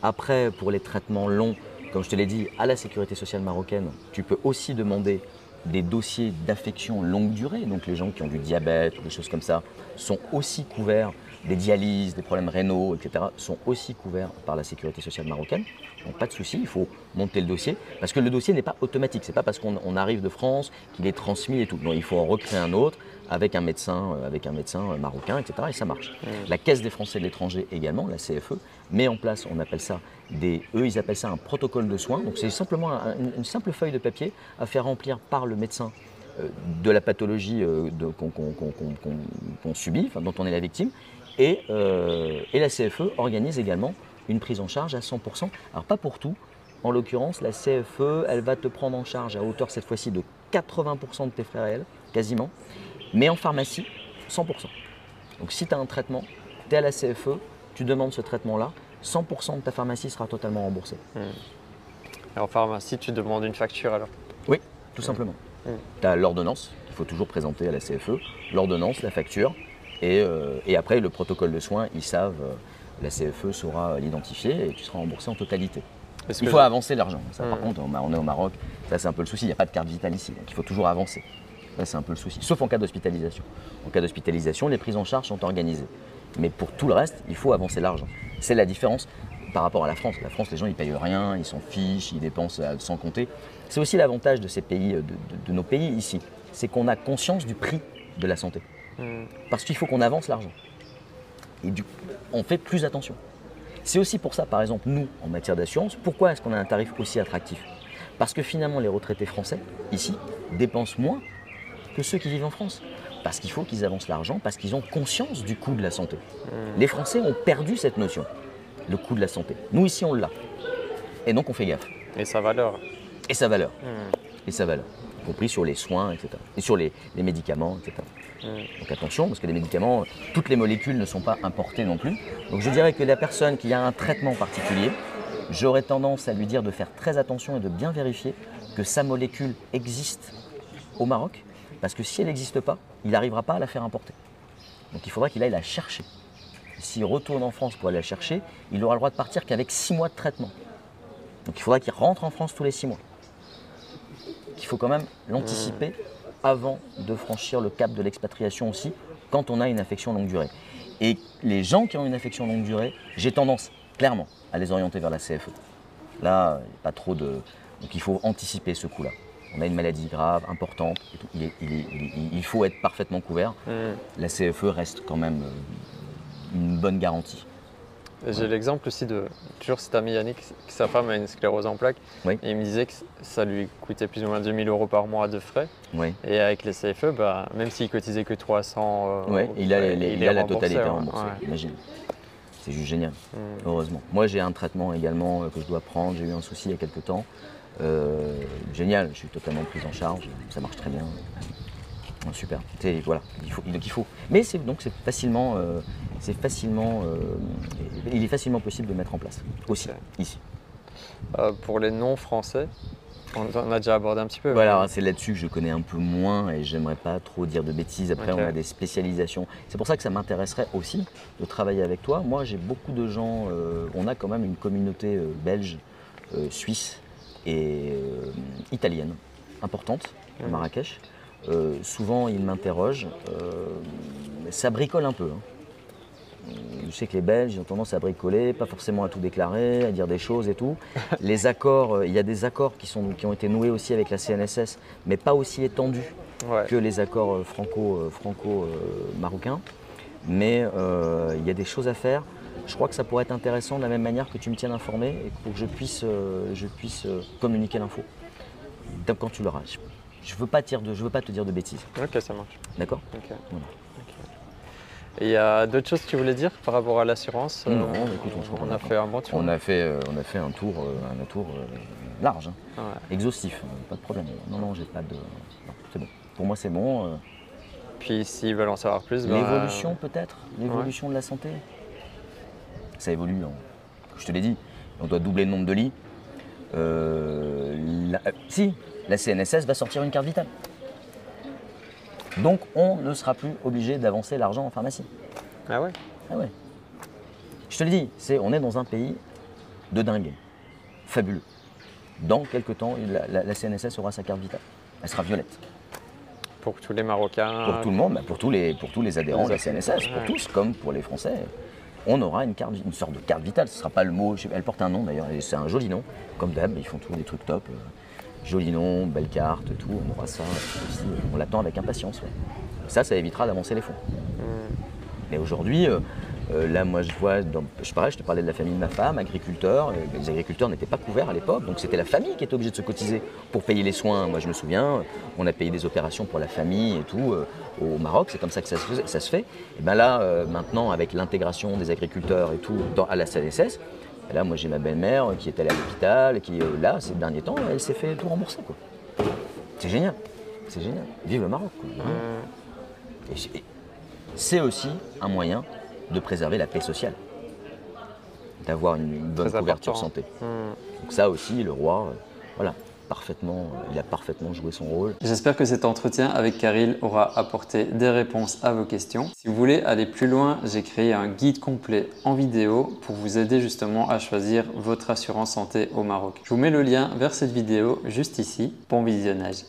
Après, pour les traitements longs, comme je te l'ai dit, à la sécurité sociale marocaine, tu peux aussi demander des dossiers d'affection longue durée. Donc les gens qui ont du diabète ou des choses comme ça sont aussi couverts, des dialyses, des problèmes rénaux, etc., sont aussi couverts par la sécurité sociale marocaine. Donc pas de souci, il faut monter le dossier. Parce que le dossier n'est pas automatique. C'est pas parce qu'on on arrive de France qu'il est transmis et tout. Non, il faut en recréer un autre avec un médecin, euh, avec un médecin euh, marocain, etc. Et ça marche. La Caisse des Français de l'étranger également, la CFE, met en place, on appelle ça des, eux ils appellent ça un protocole de soins. Donc c'est simplement un- une, simple feuille de papier à faire remplir par le médecin euh, de la pathologie euh, qu'on subit, dont on est la victime. Et, euh, et la CFE organise également une prise en charge à 100%. Alors pas pour tout. En l'occurrence, la CFE, elle va te prendre en charge à hauteur cette fois-ci de 80% de tes frais réels, quasiment. Mais en pharmacie, 100%. Donc si tu as un traitement, tu es à la CFE, tu demandes ce traitement-là, 100% de ta pharmacie sera totalement remboursée. Et en pharmacie, tu demandes une facture alors Oui, tout simplement. Mm. Tu as l'ordonnance qu'il faut toujours présenter à la CFE, l'ordonnance, la facture, et, euh, et après le protocole de soins, ils savent, euh, la CFE saura l'identifier et tu seras remboursé en totalité. Il faut je- avancer l'argent. Ça, par Mm. contre, on on est au Maroc, ça c'est un peu le souci, il n'y a pas de carte vitale ici, donc il faut toujours avancer. Ça c'est un peu le souci, sauf en cas d'hospitalisation. En cas d'hospitalisation, les prises en charge sont organisées. Mais pour tout le reste, il faut avancer l'argent. C'est la différence par rapport à la France. La France, les gens, ils payent rien, ils s'en fichent, ils dépensent euh, sans compter. C'est aussi l'avantage de ces pays, euh, de, de- de nos pays ici, c'est qu'on a conscience du prix de la santé. Hmm. Parce qu'il faut qu'on avance l'argent. Et du coup, on fait plus attention. C'est aussi pour ça, par exemple, nous, en matière d'assurance, pourquoi est-ce qu'on a un tarif aussi attractif? Parce que finalement, les retraités français, ici, dépensent moins que ceux qui vivent en France. Parce qu'il faut qu'ils avancent l'argent, parce qu'ils ont conscience du coût de la santé. Les Français ont perdu cette notion, le coût de la santé. Nous, ici, on l'a. Et donc, on fait gaffe. Et sa valeur Et sa valeur. Hmm. Et sa valeur. Y compris sur les soins, etc. Et sur les, les médicaments, etc. Hmm. Donc attention, parce que les médicaments, toutes les molécules ne sont pas importées non plus. Donc je dirais que la personne qui a un traitement particulier, j'aurais tendance à lui dire de faire très attention et de bien vérifier que sa molécule existe au Maroc, parce que si elle n'existe pas, il n'arrivera pas à la faire importer. Donc il faudra qu'il aille la chercher. S'il retourne en France pour aller la chercher, il n'aura le droit de partir qu'avec six mois de traitement. Donc il faudra qu'il rentre en France tous les six mois. Il faut quand même l'anticiper avant de franchir le cap de l'expatriation aussi, quand on a une affection longue durée. Et les gens qui ont une affection longue durée, j'ai tendance clairement à les orienter vers la CFE. Là, il n'y a pas trop de. Donc il faut anticiper ce coup-là. On a une maladie grave, importante, et tout. Il, est- il est- il est- il faut être parfaitement couvert. La CFE reste quand même euh, une bonne garantie. J'ai l'exemple aussi de toujours cet ami Yannick, que sa femme a une sclérose en plaques. Oui. Et il me disait que ça lui coûtait plus ou moins 2000 euros par mois de frais. Oui. Et avec les CFE, bah, même s'il cotisait que 300 euh, Ouais, il a, les- ouais, il a la totalité ouais. remboursée, imagine. C'est juste génial, Hmm. heureusement. Moi, j'ai un traitement également euh, que je dois prendre. J'ai eu un souci il y a quelques temps. Euh, génial, je suis totalement pris en charge. Ça marche très bien. Super. Voilà, il faut, donc il faut. Mais c'est donc c'est facilement, euh, c'est facilement, euh, il est facilement possible de mettre en place aussi ici. Pour les non français, on, a déjà abordé un petit peu. Voilà, c'est là-dessus que je connais un peu moins et j'aimerais pas trop dire de bêtises. Après, on a des spécialisations. C'est pour ça que ça m'intéresserait aussi de travailler avec toi. Moi, j'ai beaucoup de gens. euh, on a quand même une communauté euh, belge, euh, suisse et euh, italienne importante à. Marrakech. Euh, souvent, ils m'interrogent. euh, ça bricole un peu. hein. Je sais que les Belges ont tendance à bricoler, pas forcément à tout déclarer, à dire des choses et tout. <laughs> Les accords, il y a des accords qui, sont, qui ont été noués aussi avec la CNSS, mais pas aussi étendus Ouais. que les accords euh, franco, euh, franco euh, marocains. Mais il y a des choses à faire. Je crois que ça pourrait être intéressant de la même manière que tu me tiennes informé et pour que je puisse, euh, je puisse euh, communiquer l'info. Donc, Quand tu l'auras. Je ne veux, pas te dire de- je veux pas te dire de bêtises. Ok, ça marche. D'accord? Voilà. Il y a d'autres choses que tu voulais dire par rapport à l'assurance Non, Euh, écoute, on on a fait un bon tour. On a fait, euh, on a fait un tour, euh, un tour large, hein, Ouais. exhaustif, pas de problème. Non, non, j'ai pas de. non, c'est bon. Pour moi, c'est bon. Puis s'ils veulent en savoir plus, L'évolution peut-être, l'évolution de la santé? Ça évolue. Je te l'ai dit, on doit doubler le nombre de lits. Euh, la- euh, si, la CNSS va sortir une carte vitale. Donc on ne sera plus obligé d'avancer l'argent en pharmacie. Ah ouais? Ah ouais. Je te le dis, c'est, on est dans un pays de dingue, fabuleux. Dans quelques temps, la, la- la CNSS aura sa carte vitale. Elle sera violette. Pour tous les Marocains. Pour tout le monde, bah, pour, tous les, pour tous les adhérents de la CNSS, pour ouais. tous, comme pour les Français. On aura une, carte, une sorte de carte vitale. Ce ne sera pas le mot, je sais- elle porte un nom d'ailleurs, et c'est un joli nom. Comme d'hab, ils font tous des trucs top. euh, joli nom, belle carte, tout. On aura ça aussi. On l'attend avec impatience. ouais. Ça, ça évitera d'avancer les fonds. Hmm. Mais aujourd'hui, euh, euh, là, moi, je vois, dans- je, parlais, je te parlais de la famille de ma femme, agriculteur. euh, Les agriculteurs n'étaient pas couverts à l'époque, donc c'était la famille qui était obligée de se cotiser pour payer les soins. Moi, je me souviens, on a payé des opérations pour la famille et tout euh, au Maroc. C'est comme ça que ça se, faisait- ça se fait. Et bien là, euh, maintenant, avec l'intégration des agriculteurs et tout dans- à la CNSS, et là, moi, j'ai ma belle-mère qui est allée à l'hôpital, et qui euh, là, ces derniers temps, elle s'est fait tout rembourser. quoi. C'est génial. C'est génial. Vive le Maroc. quoi. Et et c'est aussi un moyen de préserver la paix sociale, d'avoir une, une bonne Très couverture important. santé. Hmm. Donc ça aussi, le roi, euh, voilà, parfaitement, euh, il a parfaitement joué son rôle. J'espère que cet entretien avec Karil aura apporté des réponses à vos questions. Si vous voulez aller plus loin, j'ai créé un guide complet en vidéo pour vous aider justement à choisir votre assurance santé au Maroc. Je vous mets le lien vers cette vidéo juste ici. Bon visionnage.